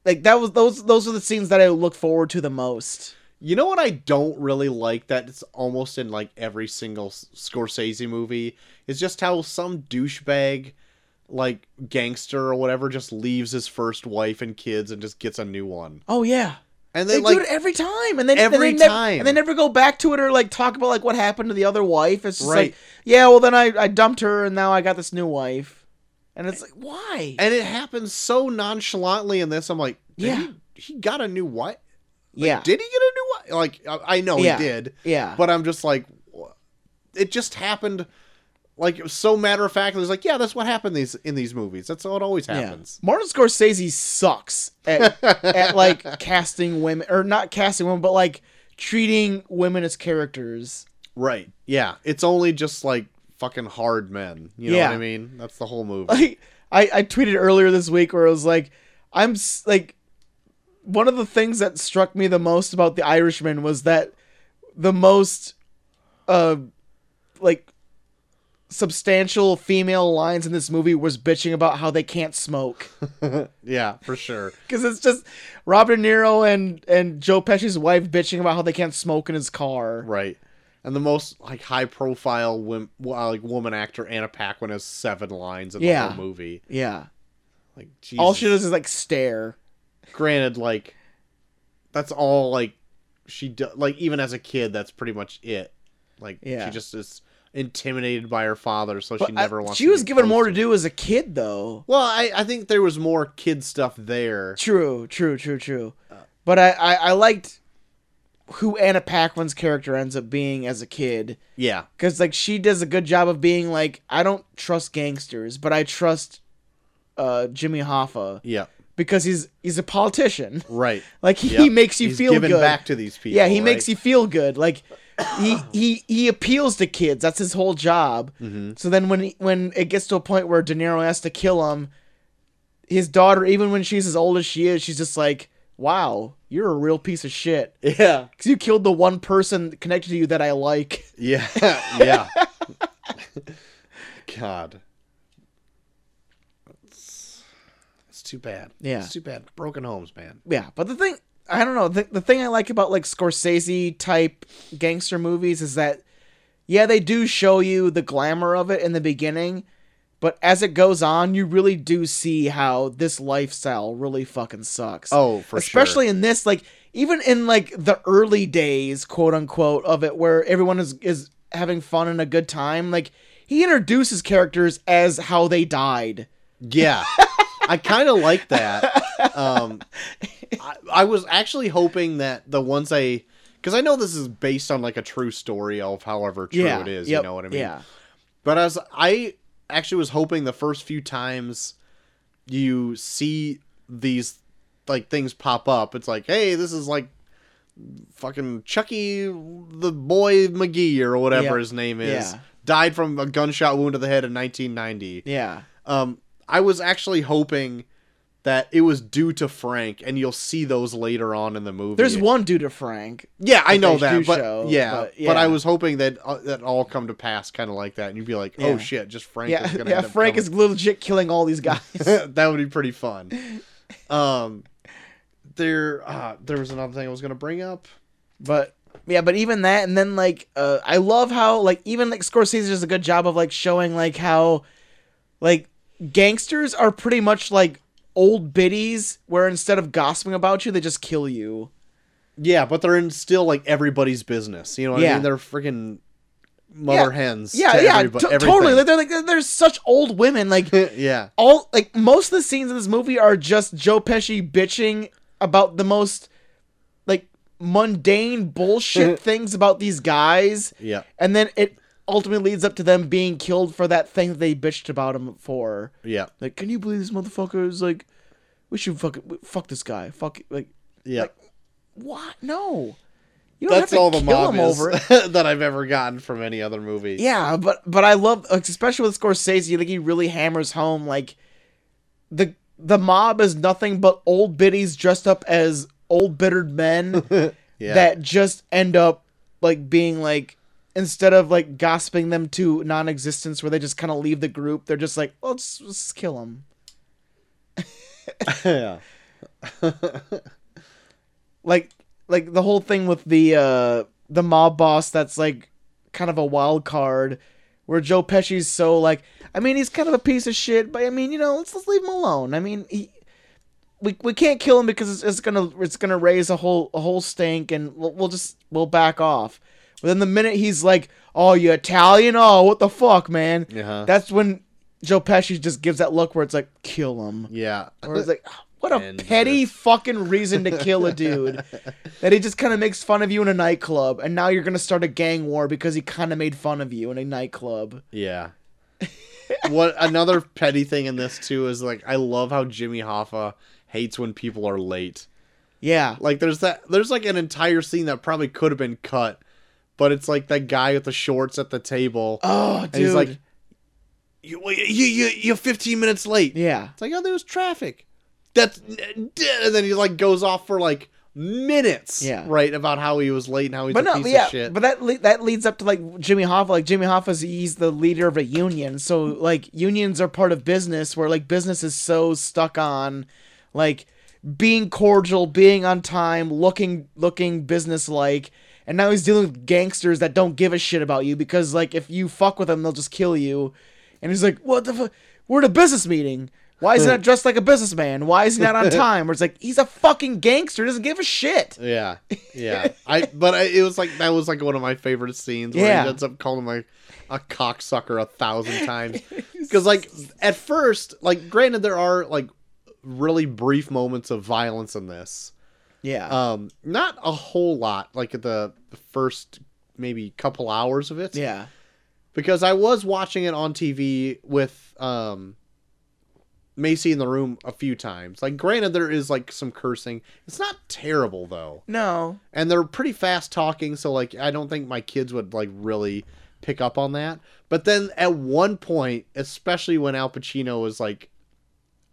Like that was those those are the scenes that I look forward to the most. You know what I don't really like that it's almost in like every single Scorsese movie is just how some douchebag like gangster or whatever just leaves his first wife and kids and just gets a new one. Oh yeah. And They then like do it every time, and then Every and they nev- time. and they never go back to it or like talk about like what happened to the other wife. It's just Right. like, yeah, well then I I dumped her and now I got this new wife, and it's like why? and it happens so nonchalantly in this. I'm like, did Yeah. he, he got a new wife? Like, yeah, Did he get a new wife? Like I, I know Yeah. he did, yeah, but I'm just like, it just happened. Like it was so matter of fact, it was like, yeah, that's what happened these in these movies. That's how it always happens. Yeah. Martin Scorsese sucks at at like casting women or not casting women, but like treating women as characters. Right. Yeah. It's only just like fucking hard men. You know Yeah. what I mean? That's the whole movie. Like I I tweeted earlier this week where it was like I'm like one of the things that struck me the most about the Irishman was that the most uh like substantial female lines in this movie was bitching about how they can't smoke yeah, for sure. because it's just Robert De Niro and and Joe Pesci's wife bitching about how they can't smoke in his car. Right. And the most like high profile wom- uh, like woman actor Anna Paquin has seven lines in the whole movie. Yeah, Like Jesus. all she does is like stare. Granted, like that's all like she do- like even as a kid, that's pretty much it. Like Yeah. she just is intimidated by her father, so But she I- never wants. she to was given more to him. do as a kid though. Well, I I think there was more kid stuff there. True, true, true, true. But I, I, I liked who Anna Paquin's character ends up being as a kid. Yeah. Because, like, she does a good job of being like, I don't trust gangsters, but I trust uh, Jimmy Hoffa Yeah. because he's he's a politician. Right. Like, he Yep. makes you He's feel giving good. back to these people. yeah, he right? makes you feel good. Like, he he he appeals to kids. That's his whole job. Mm-hmm. So then when he, when it gets to a point where De Niro has to kill him, his daughter, even when she's as old as she is, she's just like, "Wow, you're a real piece of shit." Yeah. Because you killed the one person connected to you that I like. Yeah. Yeah. God. It's, it's too bad. Yeah. It's too bad. Broken homes, man. Yeah, but the thing I don't know. The, the thing I like about like Scorsese type gangster movies is that yeah, they do show you the glamour of it in the beginning, but as it goes on, you really do see how this lifestyle really fucking sucks. Oh, for especially in this like even in like the early days, quote unquote, of it where everyone is is having fun and a good time, like he introduces characters as how they died. Yeah. I kind of like that. Um, I, I was actually hoping that the ones I, because I know this is based on like a true story of however true yeah, it is. yep, You know what I mean? Yeah. But as I actually was hoping the first few times you see these like things pop up, it's like, hey, this is like fucking Chucky the boy McGee or whatever his name is. Yeah. Died from a gunshot wound to the head in 1990. Yeah. Um, I was actually hoping that it was due to Frank, and you'll see those later on in the movie. There's one due to Frank. Yeah, I know that, but show, yeah, but but I was hoping that uh, that all come to pass, kind of like that, and you'd be like, "Oh Yeah. shit, just Frank Yeah, is gonna yeah. Frank is legit killing all these guys. that would be pretty fun. Um, there, uh, there was another thing I was gonna bring up. but yeah, but even that, and then like, uh, I love how like even like Scorsese does a good job of like showing like how like gangsters are pretty much like old biddies, where instead of gossiping about you, they just kill you. Yeah, but they're in still like everybody's business. You know what I Yeah. mean? They're freaking mother Yeah. hens. Yeah, to yeah, t- totally. Like, they're like they're such old women. Like yeah, all like most of the scenes in this movie are just Joe Pesci bitching about the most like mundane bullshit things about these guys, yeah, and then it ultimately leads up to them being killed for that thing that they bitched about him for. yeah, Like, can you believe this motherfucker is like, we should fuck fuck this guy, fuck like yeah. Like, what? No. You don't That's have to all the mob over that I've ever gotten from any other movie. Yeah, but but I love, like, especially with Scorsese, like he really hammers home like the the mob is nothing but old biddies dressed up as old bittered men Yeah. that just end up like being like instead of like gossiping them to non-existence where they just kind of leave the group, they're just like, well, let's, let's just kill them. yeah. like like the whole thing with the uh the mob boss that's like kind of a wild card where Joe Pesci's so like I mean he's kind of a piece of shit but I mean you know let's let's leave him alone I mean he we, we can't kill him because it's, it's gonna it's gonna raise a whole a whole stink and we'll, we'll just we'll back off but then the minute he's like oh you Italian oh what the fuck man Uh-huh. that's when Joe Pesci just gives that look where it's like kill him Yeah. or it's like, what a And petty this- fucking reason to kill a dude. that he just kind of makes fun of you in a nightclub, and now you're gonna start a gang war because he kind of made fun of you in a nightclub. Yeah. what another petty thing in this too is like I love how Jimmy Hoffa hates when people are late. Yeah, Like there's that there's like an entire scene that probably could have been cut, but it's like that guy with the shorts at the table. Oh, and he's like you, you you you're 15 minutes late. yeah, It's like, oh, there was traffic. That's and then he like goes off for like minutes, Yeah. right, about how he was late and how he's but a no, piece yeah, of shit. but that le- that leads up to like Jimmy Hoffa. Like Jimmy Hoffa's he's the leader of a union, so like unions are part of business, where like business is so stuck on like being cordial, being on time, looking looking business like. And now he's dealing with gangsters that don't give a shit about you because like if you fuck with them, they'll just kill you. And he's like, "What the fuck? We're at a business meeting." Why is he not dressed like a businessman? Why is he not on time? Or it's like he's a fucking gangster, doesn't give a shit. Yeah, yeah. I but I, it was like that was like one of my favorite scenes where Yeah. he ends up calling him a, a cocksucker a thousand times. Because like at first, like granted, there are like really brief moments of violence in this. Yeah. Um, not a whole lot. Like at the, the first maybe couple hours of it. yeah. Because I was watching it on TV with um. Macy in the room a few times. Like, granted, there is like some cursing. It's not terrible though No. and they're pretty fast talking so like i don't think my kids would like really pick up on that but then at one point especially when al pacino was like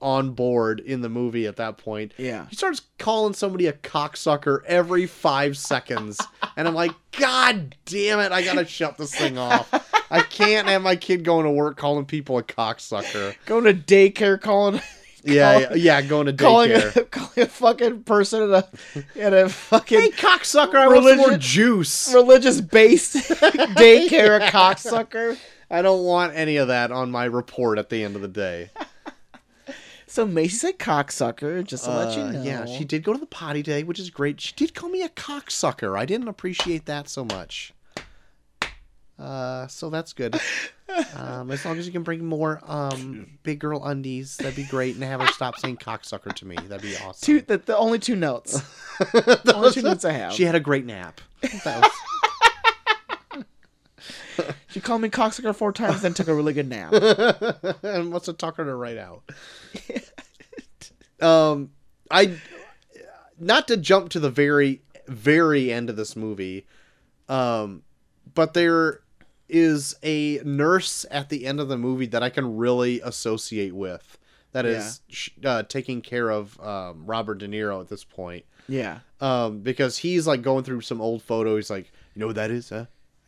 on board in the movie at that point. Yeah. he starts calling somebody a cocksucker every five seconds. And i'm like god damn it i gotta shut this thing off. I can't have my kid going to work calling people a cocksucker. Going to daycare, calling, yeah Call- yeah, yeah going to calling, daycare. a, calling a fucking person at a at a fucking hey cocksucker i want some more juice. religious based daycare, a cocksucker. I don't want any of that on my report at the end of the day. So Macy said cocksucker, just to let you Uh, know. Yeah, she did go to the potty today, which is great. She did call me a cocksucker. I didn't appreciate that so much. Uh, so that's good. Um, as long as you can bring more um big girl undies, that'd be great, and have her stop saying cocksucker to me. That'd be awesome. Two, the, the only two notes. the only two notes I have. She had a great nap. She called me cocksucker four times, then took a really good nap. and what's a talker to write out? um, I not to jump to the very very end of this movie, um, but there is a nurse at the end of the movie that I can really associate with. That is sh uh, taking care of um, Robert De Niro at this point Yeah. um, because he's like going through some old photos. He's like, you know what that is, huh?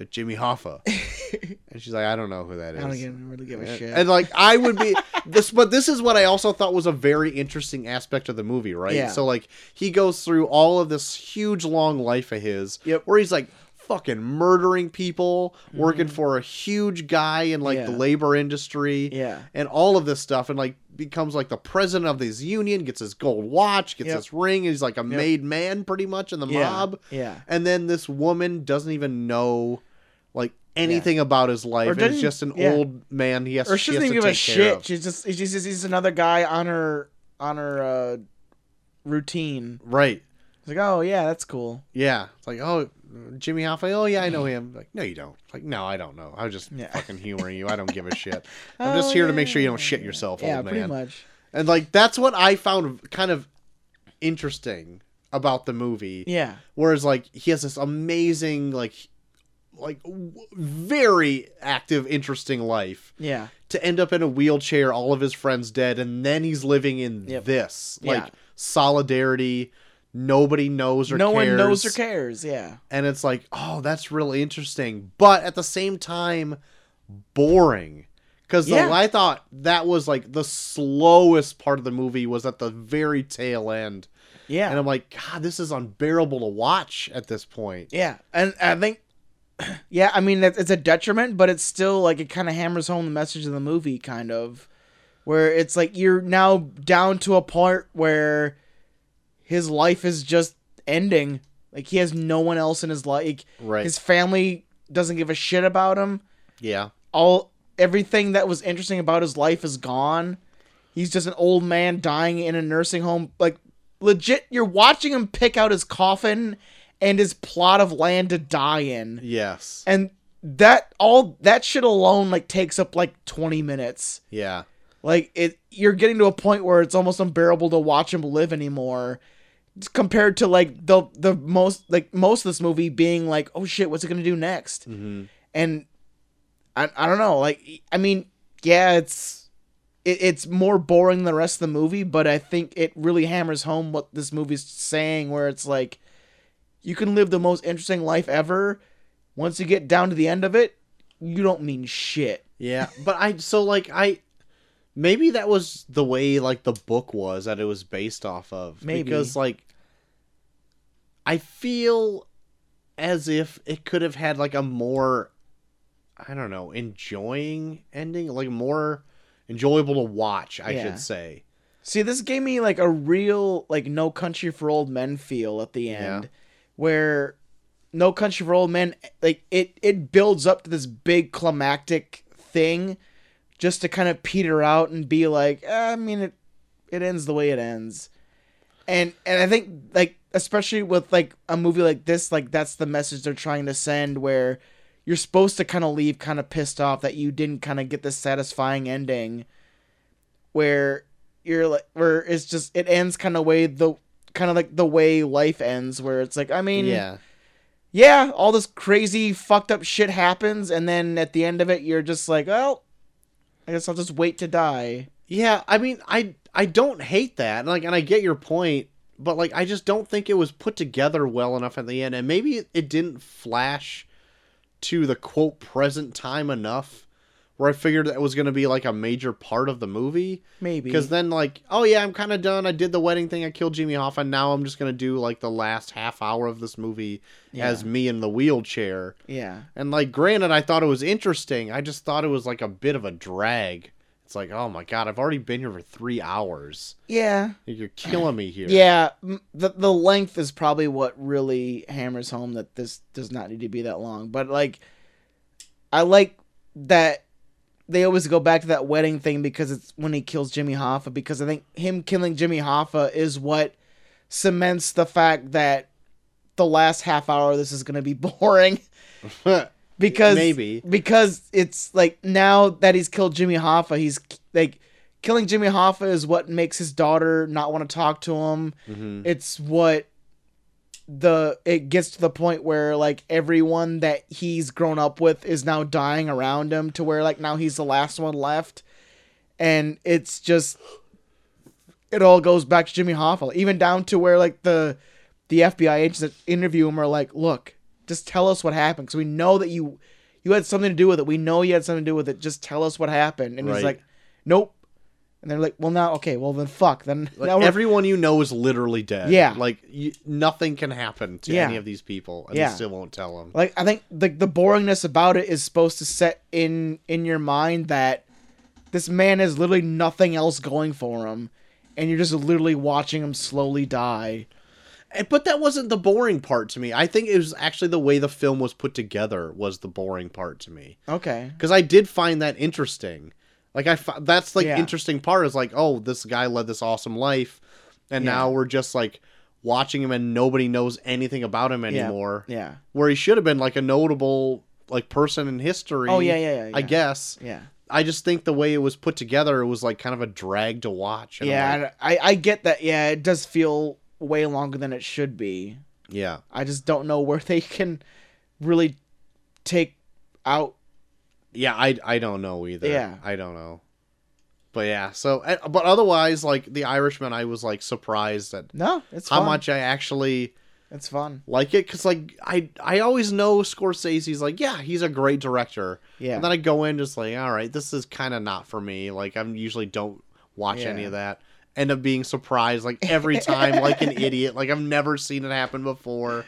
Jimmy Hoffa. and she's like, I don't know who that is. I don't even really give a and, shit. and, like I would be this, but this is what I also thought was a very interesting aspect of the movie, right? Yeah. So like he goes through all of this huge long life of his, Yep. where he's like fucking murdering people, working for a huge guy in like the Mm-hmm. Labor industry, yeah. and all of this stuff, and like becomes like the president of this union, gets his gold watch, gets Yep. his ring, he's like a made man pretty much in the Yeah. mob. Yeah. And then this woman doesn't even know like anything about his life. And it's just an yeah. old man he has, Or she doesn't give a shit. of. She's just she's just he's another guy on her on her uh, routine. Right. It's like, oh yeah, that's cool. Yeah. It's like, oh, Jimmy Hoffa. Oh, yeah, I know him. Like, no, you don't. Like, no, I don't know. I was just Yeah. fucking humoring you. I don't give a shit. I'm just Oh, here to make sure you don't shit yourself, Yeah, old pretty man. much. And like that's what I found kind of interesting about the movie. Yeah. Whereas like he has this amazing like like very active interesting life Yeah. to end up in a wheelchair all of his friends dead and then he's living in Yep. this like Yeah. solidarity nobody knows or no cares one knows or cares. Yeah. and it's like oh that's really interesting but at the same time boring because Yeah. i thought that was like the slowest part of the movie was at the very tail end Yeah. and i'm like god this is unbearable to watch at this point Yeah, and I think, yeah, I mean, it's it's a detriment, but it's still like it kind of hammers home the message of the movie, kind of, where it's like you're now down to a part where his life is just ending. Like he has no one else in his life. Right. His family doesn't give a shit about him. yeah All everything that was interesting about his life is gone. He's just an old man dying in a nursing home. Like legit, you're watching him pick out his coffin and his plot of land to die in. yes And that all that shit alone like takes up like 20 minutes. yeah Like it you're getting to a point where it's almost unbearable to watch him live anymore. Compared to like the the most like most of this movie being like, oh shit, what's it gonna do next? hmm and I, I don't know like i mean yeah it's it, it's more boring than the rest of the movie but i think it really hammers home what this movie's saying where it's like you can live the most interesting life ever once you get down to the end of it you don't mean shit Yeah, but I so like I maybe that was the way like the book was that it was based off of. Maybe. because like I feel as if it could have had like a more I don't know enjoying ending, like more enjoyable to watch. I Yeah. should say. See, this gave me like a real like No Country for Old Men feel at the end. Yeah. Where No Country for Old Men like it it builds up to this big climactic thing, just to kind of peter out and be like, eh, I mean it it ends the way it ends, and and I think like especially with like a movie like this, like that's the message they're trying to send where you're supposed to kind of leave kind of pissed off that you didn't kind of get this satisfying ending where you're like where it's just it ends kind of way the kind of like the way life ends where it's like i mean yeah, yeah all this crazy fucked up shit happens and then at the end of it you're just like well i guess i'll just wait to die yeah. I mean, I I don't hate that, like, and I get your point, but like, I just don't think it was put together well enough at the end, and maybe it didn't flash to the quote present time enough where I figured that was going to be like a major part of the movie. maybe Because then, like, oh yeah, I'm kind of done. I did the wedding thing. I killed Jimmy Hoffa. Now I'm just going to do like the last half hour of this movie as me in the wheelchair. yeah And like, granted, I thought it was interesting. I just thought it was like a bit of a drag. It's like, oh my god, I've already been here for three hours. yeah You're killing me here. yeah the, the length is probably what really hammers home that this does not need to be that long but like i like that they always go back to that wedding thing because it's when he kills Jimmy Hoffa because I think him killing Jimmy Hoffa is what cements the fact that the last half hour of this is going to be boring because Maybe. because it's like now that he's killed Jimmy Hoffa he's like killing Jimmy Hoffa is what makes his daughter not want to talk to him Mhm. it's what the it gets to the point where like everyone that he's grown up with is now dying around him to where like now he's the last one left. And it's just it all goes back to Jimmy Hoffa even down to where like the the FBI agents that interview him are like look just tell us what happened because we know that you you had something to do with it. We know you had something to do with it. Just tell us what happened. And he's like nope and they're like well now okay well then fuck then Like, now we're- everyone you know is literally dead. Yeah. Like you, nothing can happen to Yeah. any of these people, and Yeah. you still won't tell them. like i think the the boringness about it is supposed to set in in your mind that this man has literally nothing else going for him and you're just literally watching him slowly die And- But that wasn't the boring part to me. I think it was actually the way the film was put together was the boring part to me. okay Because I did find that interesting. Like I, that's like Yeah. interesting part is like, oh, this guy led this awesome life, and Yeah. now we're just like watching him, and nobody knows anything about him anymore. yeah Where he should have been like a notable like person in history. oh yeah yeah yeah, I guess. yeah I just think the way it was put together, it was like kind of a drag to watch. Like, yeah I, I i get that yeah it does feel way longer than it should be. Yeah. I just don't know where they can really take out. Yeah, I I don't know either. Yeah. I don't know. But yeah, so eh, but otherwise like The Irishman I was like surprised at No, it's how fun. much I actually It's fun. like it cuz like I I always know Scorsese's like yeah, he's a great director. Yeah. And then I go in just like all right, this is kind of not for me. Like I usually don't watch any of that. End up being surprised like every time like an idiot. Like I've never seen it happen before.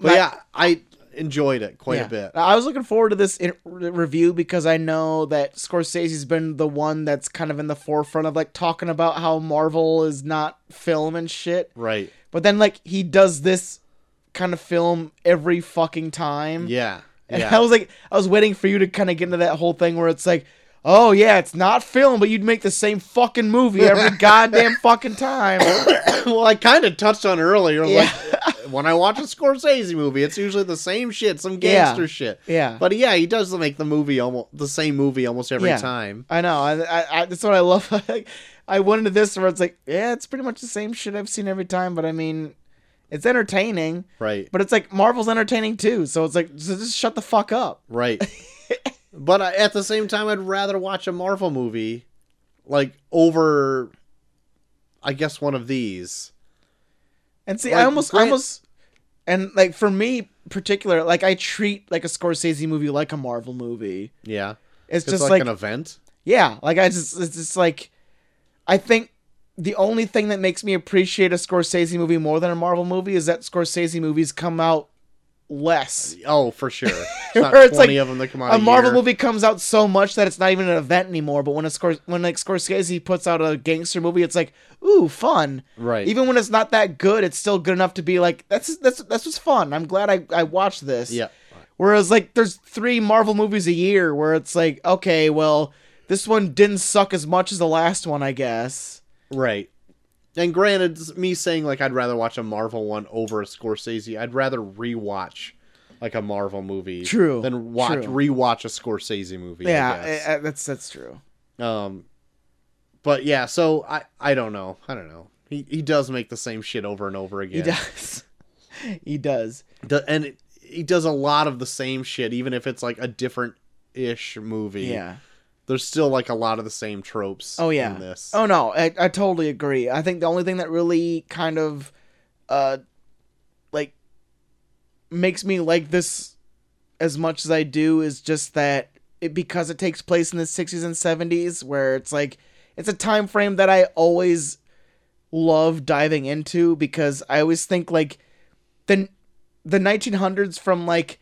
But My- yeah, I enjoyed it quite Yeah. a bit. I was looking forward to this in- review because I know that Scorsese's been the one that's kind of in the forefront of like talking about how Marvel is not film and shit. Right. But then like he does this kind of film every fucking time. Yeah. And yeah. I was like, I was waiting for you to kind of get into that whole thing where it's like, oh yeah, it's not film, but you'd make the same fucking movie every goddamn fucking time. well, I kind of touched on it earlier. Yeah. Like when I watch a Scorsese movie, it's usually the same shit, some Yeah. gangster shit. Yeah. But yeah, he does make the movie almost the same movie almost every Yeah. time. I know. I, I, I that's what I love. I went into this where it's like, yeah, it's pretty much the same shit I've seen every time, but I mean, it's entertaining. Right. But it's like Marvel's entertaining too, so it's like so just shut the fuck up. Right. But I, at the same time, I'd rather watch a Marvel movie, like over, I guess one of these. And see, Like, I almost, I almost, and like for me particular, like I treat like a Scorsese movie like a Marvel movie. Yeah. It's It's just like, like, an event. yeah, like I just, it's just like, I think the only thing that makes me appreciate a Scorsese movie more than a Marvel movie is that Scorsese movies come out less. Oh, for sure. It's not it's twenty like of them that come out a Marvel year. movie comes out so much that it's not even an event anymore. But when a Scor- when like Scorsese puts out a gangster movie, it's like ooh fun. Right. Even when it's not that good, it's still good enough to be like that's that's that's what's fun. I'm glad I I watched this. Yeah. Whereas like there's three Marvel movies a year where it's like okay, well this one didn't suck as much as the last one, I guess. Right. And granted, me saying like I'd rather watch a Marvel one over a Scorsese, I'd rather rewatch like a Marvel movie True, than watch true. rewatch a Scorsese movie. I Yeah, guess. I- I- that's that's true. um, but yeah, so I I don't know, I don't know. He he does make the same shit over and over again. He does. he does. And it, he does a lot of the same shit, even if it's like a different ish movie. Yeah. There's still like a lot of the same tropes. Oh yeah. in this. Oh no, I, I totally agree. I think the only thing that really kind of uh like makes me like this as much as I do is just that it because it takes place in the 60s and 70s where it's like it's a time frame that I always love diving into because I always think like the the 1900s from like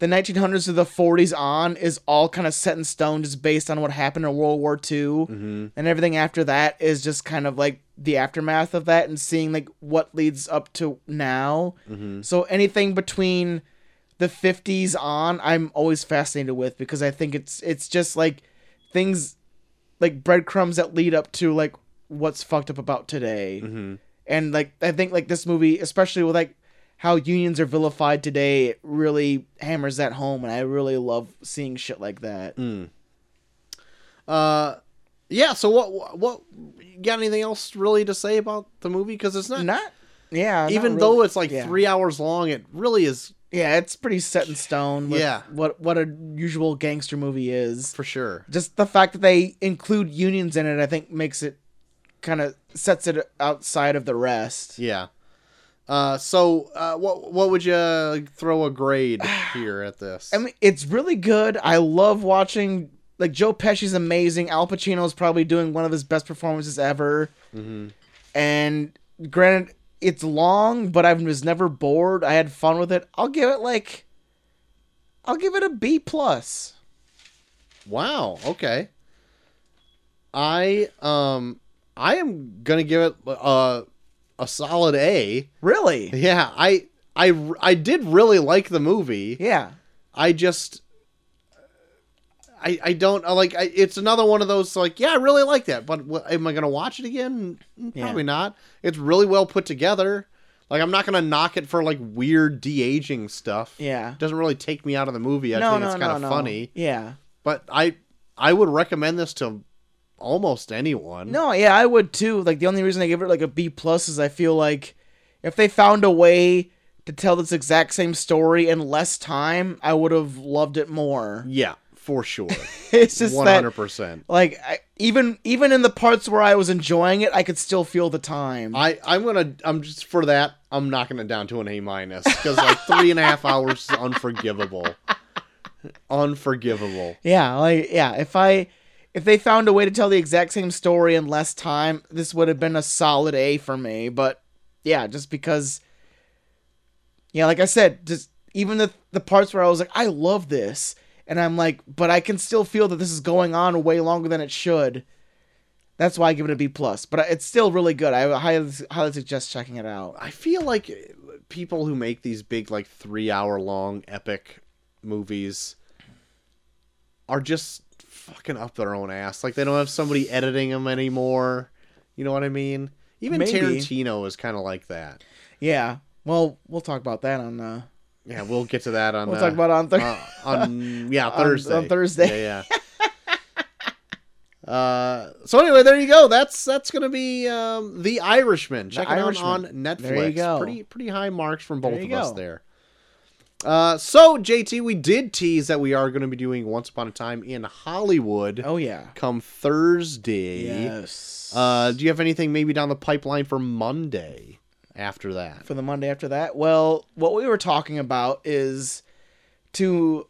the 1900s to the 40s on is all kind of set in stone just based on what happened in World War II hmm and everything after that is just kind of like the aftermath of that and seeing like what leads up to now. hmm So anything between the 50s on I'm always fascinated with because I think it's it's just like things like breadcrumbs that lead up to like what's fucked up about today. hmm And like I think like this movie especially with like how unions are vilified today it really hammers that home and I really love seeing shit like that. Mm. Uh, yeah. So what? What? You got anything else really to say about the movie? Because it's not, Not yeah, not even really. though it's like Yeah. three hours long. It really is Yeah, it's pretty set in stone. With Yeah. what what a usual gangster movie is. for sure. Just the fact that they include unions in it, I think, makes it kind of sets it outside of the rest. Yeah. Uh, so uh, what? What would you throw a grade here at this? I mean, it's really good. I love watching. Like Joe Pesci's amazing. Al Pacino's probably doing one of his best performances ever. Mhm. And granted, it's long, but I was never bored. I had fun with it. I'll give it like, I'll give it a B plus. Wow. Okay. I um I am gonna give it uh, a solid A. Really? Yeah. I I I did really like the movie. Yeah. I just I I don't like I, it's another one of those like yeah I really like that but what, am I gonna watch it again Mm, Yeah. probably not it's really well put together like I'm not gonna knock it for like weird de aging stuff Yeah. it doesn't really take me out of the movie I no, think no, it's kind of no. funny Yeah. but I I would recommend this to almost anyone. No, yeah, I would too. Like the only reason I give it like a B plus is I feel like if they found a way to tell this exact same story in less time, I would have loved it more. Yeah, for sure. It's just hundred percent. like I, even even in the parts where I was enjoying it, I could still feel the time. I I'm gonna I'm just for that I'm knocking it down to an A minus because like three and a half hours is unforgivable. Unforgivable. yeah, like yeah, if I if they found a way to tell the exact same story in less time, this would have been a solid A for me, but yeah, just because yeah, like I said, just even the the parts where I was like I love this and I'm like but I can still feel that this is going on way longer than it should. That's why I give it a B plus, but it's still really good. I highly highly suggest checking it out. I feel like eh, people who make these big like three hour long epic movies are just fucking up their own ass. Like they don't have somebody editing them anymore. You know what I mean? Even Maybe. Tarantino is kind of like that. Yeah. Well, we'll talk about that on uh Yeah, we'll get to that on. we'll uh, talk about on Thur- uh, on yeah Thursday. on Thursday. Yeah, yeah. uh, so anyway, there you go. That's that's gonna be um, the Irishman. Check it Irishman. out on Netflix. There you go. Pretty pretty high marks from both of you us there. Uh, so JT, we did tease that we are going to be doing Once Upon a Time in Hollywood Oh yeah. come Thursday. Yes. Uh, do you have anything maybe down the pipeline for Monday after that? for the Monday after that? Well, what we were talking about is to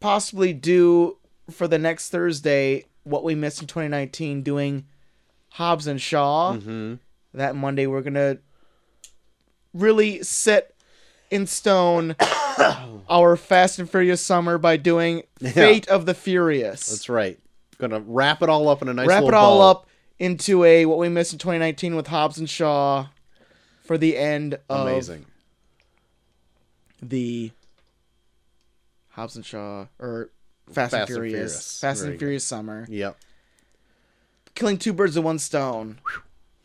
possibly do for the next Thursday what we missed in 2019 doing Hobbs and Shaw. Mm-hmm. That Monday we're going to really set in stone our Fast and Furious summer by doing Fate of the Furious. That's right. Gonna wrap it all up in a nice Wrap it all bow. up into a what we missed in 2019 with Hobbs and Shaw for the end of Amazing. the Hobbs and Shaw or Fast, and Fast and Furious, Furious. Fast and. Furious Summer, Yep. killing two birds with one stone.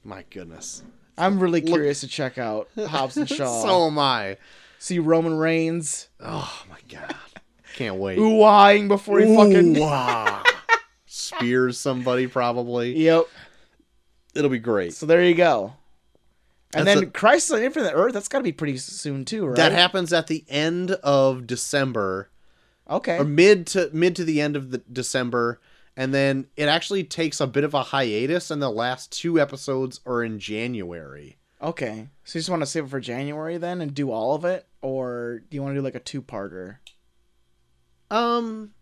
My goodness. I'm really curious to check out Hobbs and Shaw. so am I. See Roman Reigns Oh my god. Can't wait. ooh-eyeing before he fucking. Spears somebody probably. Yep. It'll be great. So there you go. And That's then a- Crisis on Infinite Earth. That's got to be pretty soon too, right? That happens at the end of December, Okay. or mid to mid to the end of the December, and then it actually takes a bit of a hiatus, and the last two episodes are in January. Okay. So you just want to save it for January then and do all of it, or do you want to do like a two-parter? Um,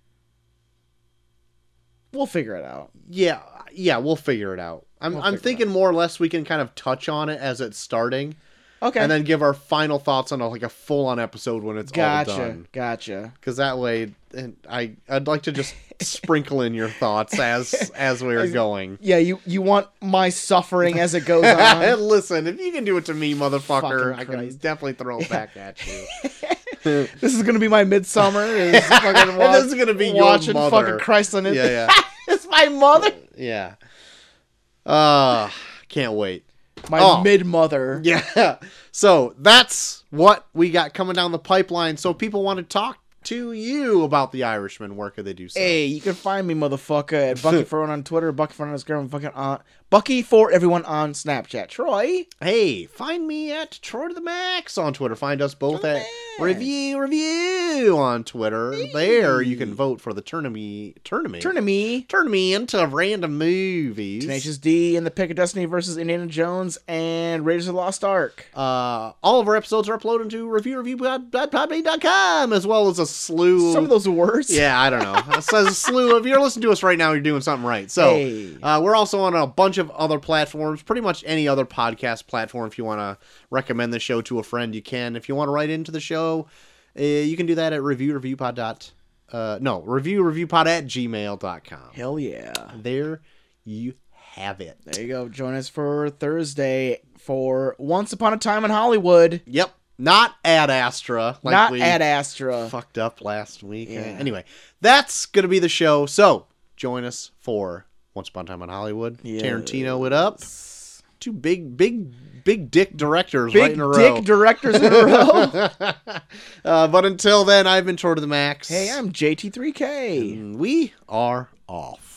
We'll figure it out. yeah, yeah, we'll figure it out. I'm We'll I'm thinking more or less we can kind of touch on it as it's starting. Okay. and then give our final thoughts on a, like a full on episode when it's all gotcha. done. Gotcha. Because that way, and I I'd like to just sprinkle in your thoughts as as we are going. Yeah, you you want my suffering as it goes on. Listen, if you can do it to me, motherfucker, I can definitely throw it back at you. this is gonna be my midsummer. Is fucking wa- This is gonna be watching fucking Christ on it. Yeah, yeah, it's my mother. yeah. Uh can't wait. My Oh. mid mother. Yeah. So that's what we got coming down the pipeline. So if people want to talk to you about the Irishman, where could they do so? Hey, you can find me, motherfucker, at Bucky on Twitter, Bucky on fucking on Bucky for everyone on Snapchat. Troy, Hey, find me at Troy to the Max on Twitter. Find us both at Review Review on Twitter. There you can vote for the tournament. Tournament. turn to me. Turn me into random movies. Tenacious D in the Pick of Destiny versus Indiana Jones and Raiders of the Lost Ark. Uh, all of our episodes are uploaded to reviewreview.podbean.com as well as a slew. Some of those words. Yeah, I don't know. It says a slew. If you're listening to us right now, you're doing something right. So, Hey. uh, we're also on a bunch of other platforms, pretty much any other podcast platform. If you want to recommend the show to a friend, you can. If you want to write into the show, uh, you can do that at reviewreviewpod. Dot, uh, no, reviewreviewpod at gmail.com. Hell yeah. There you have it. There you go. Join us for Thursday for Once Upon a Time in Hollywood. Yep. Not at Astra. Like Not we Ad Astra. fucked up last week. Yeah. Anyway, that's going to be the show. So join us for Once Upon a Time in Hollywood. Yes. Tarantino it up. Two big, big, big dick directors Big right in a row. dick directors in a row. uh, but until then, I've been Troy to the Max. hey, I'm JT3K. And we are off.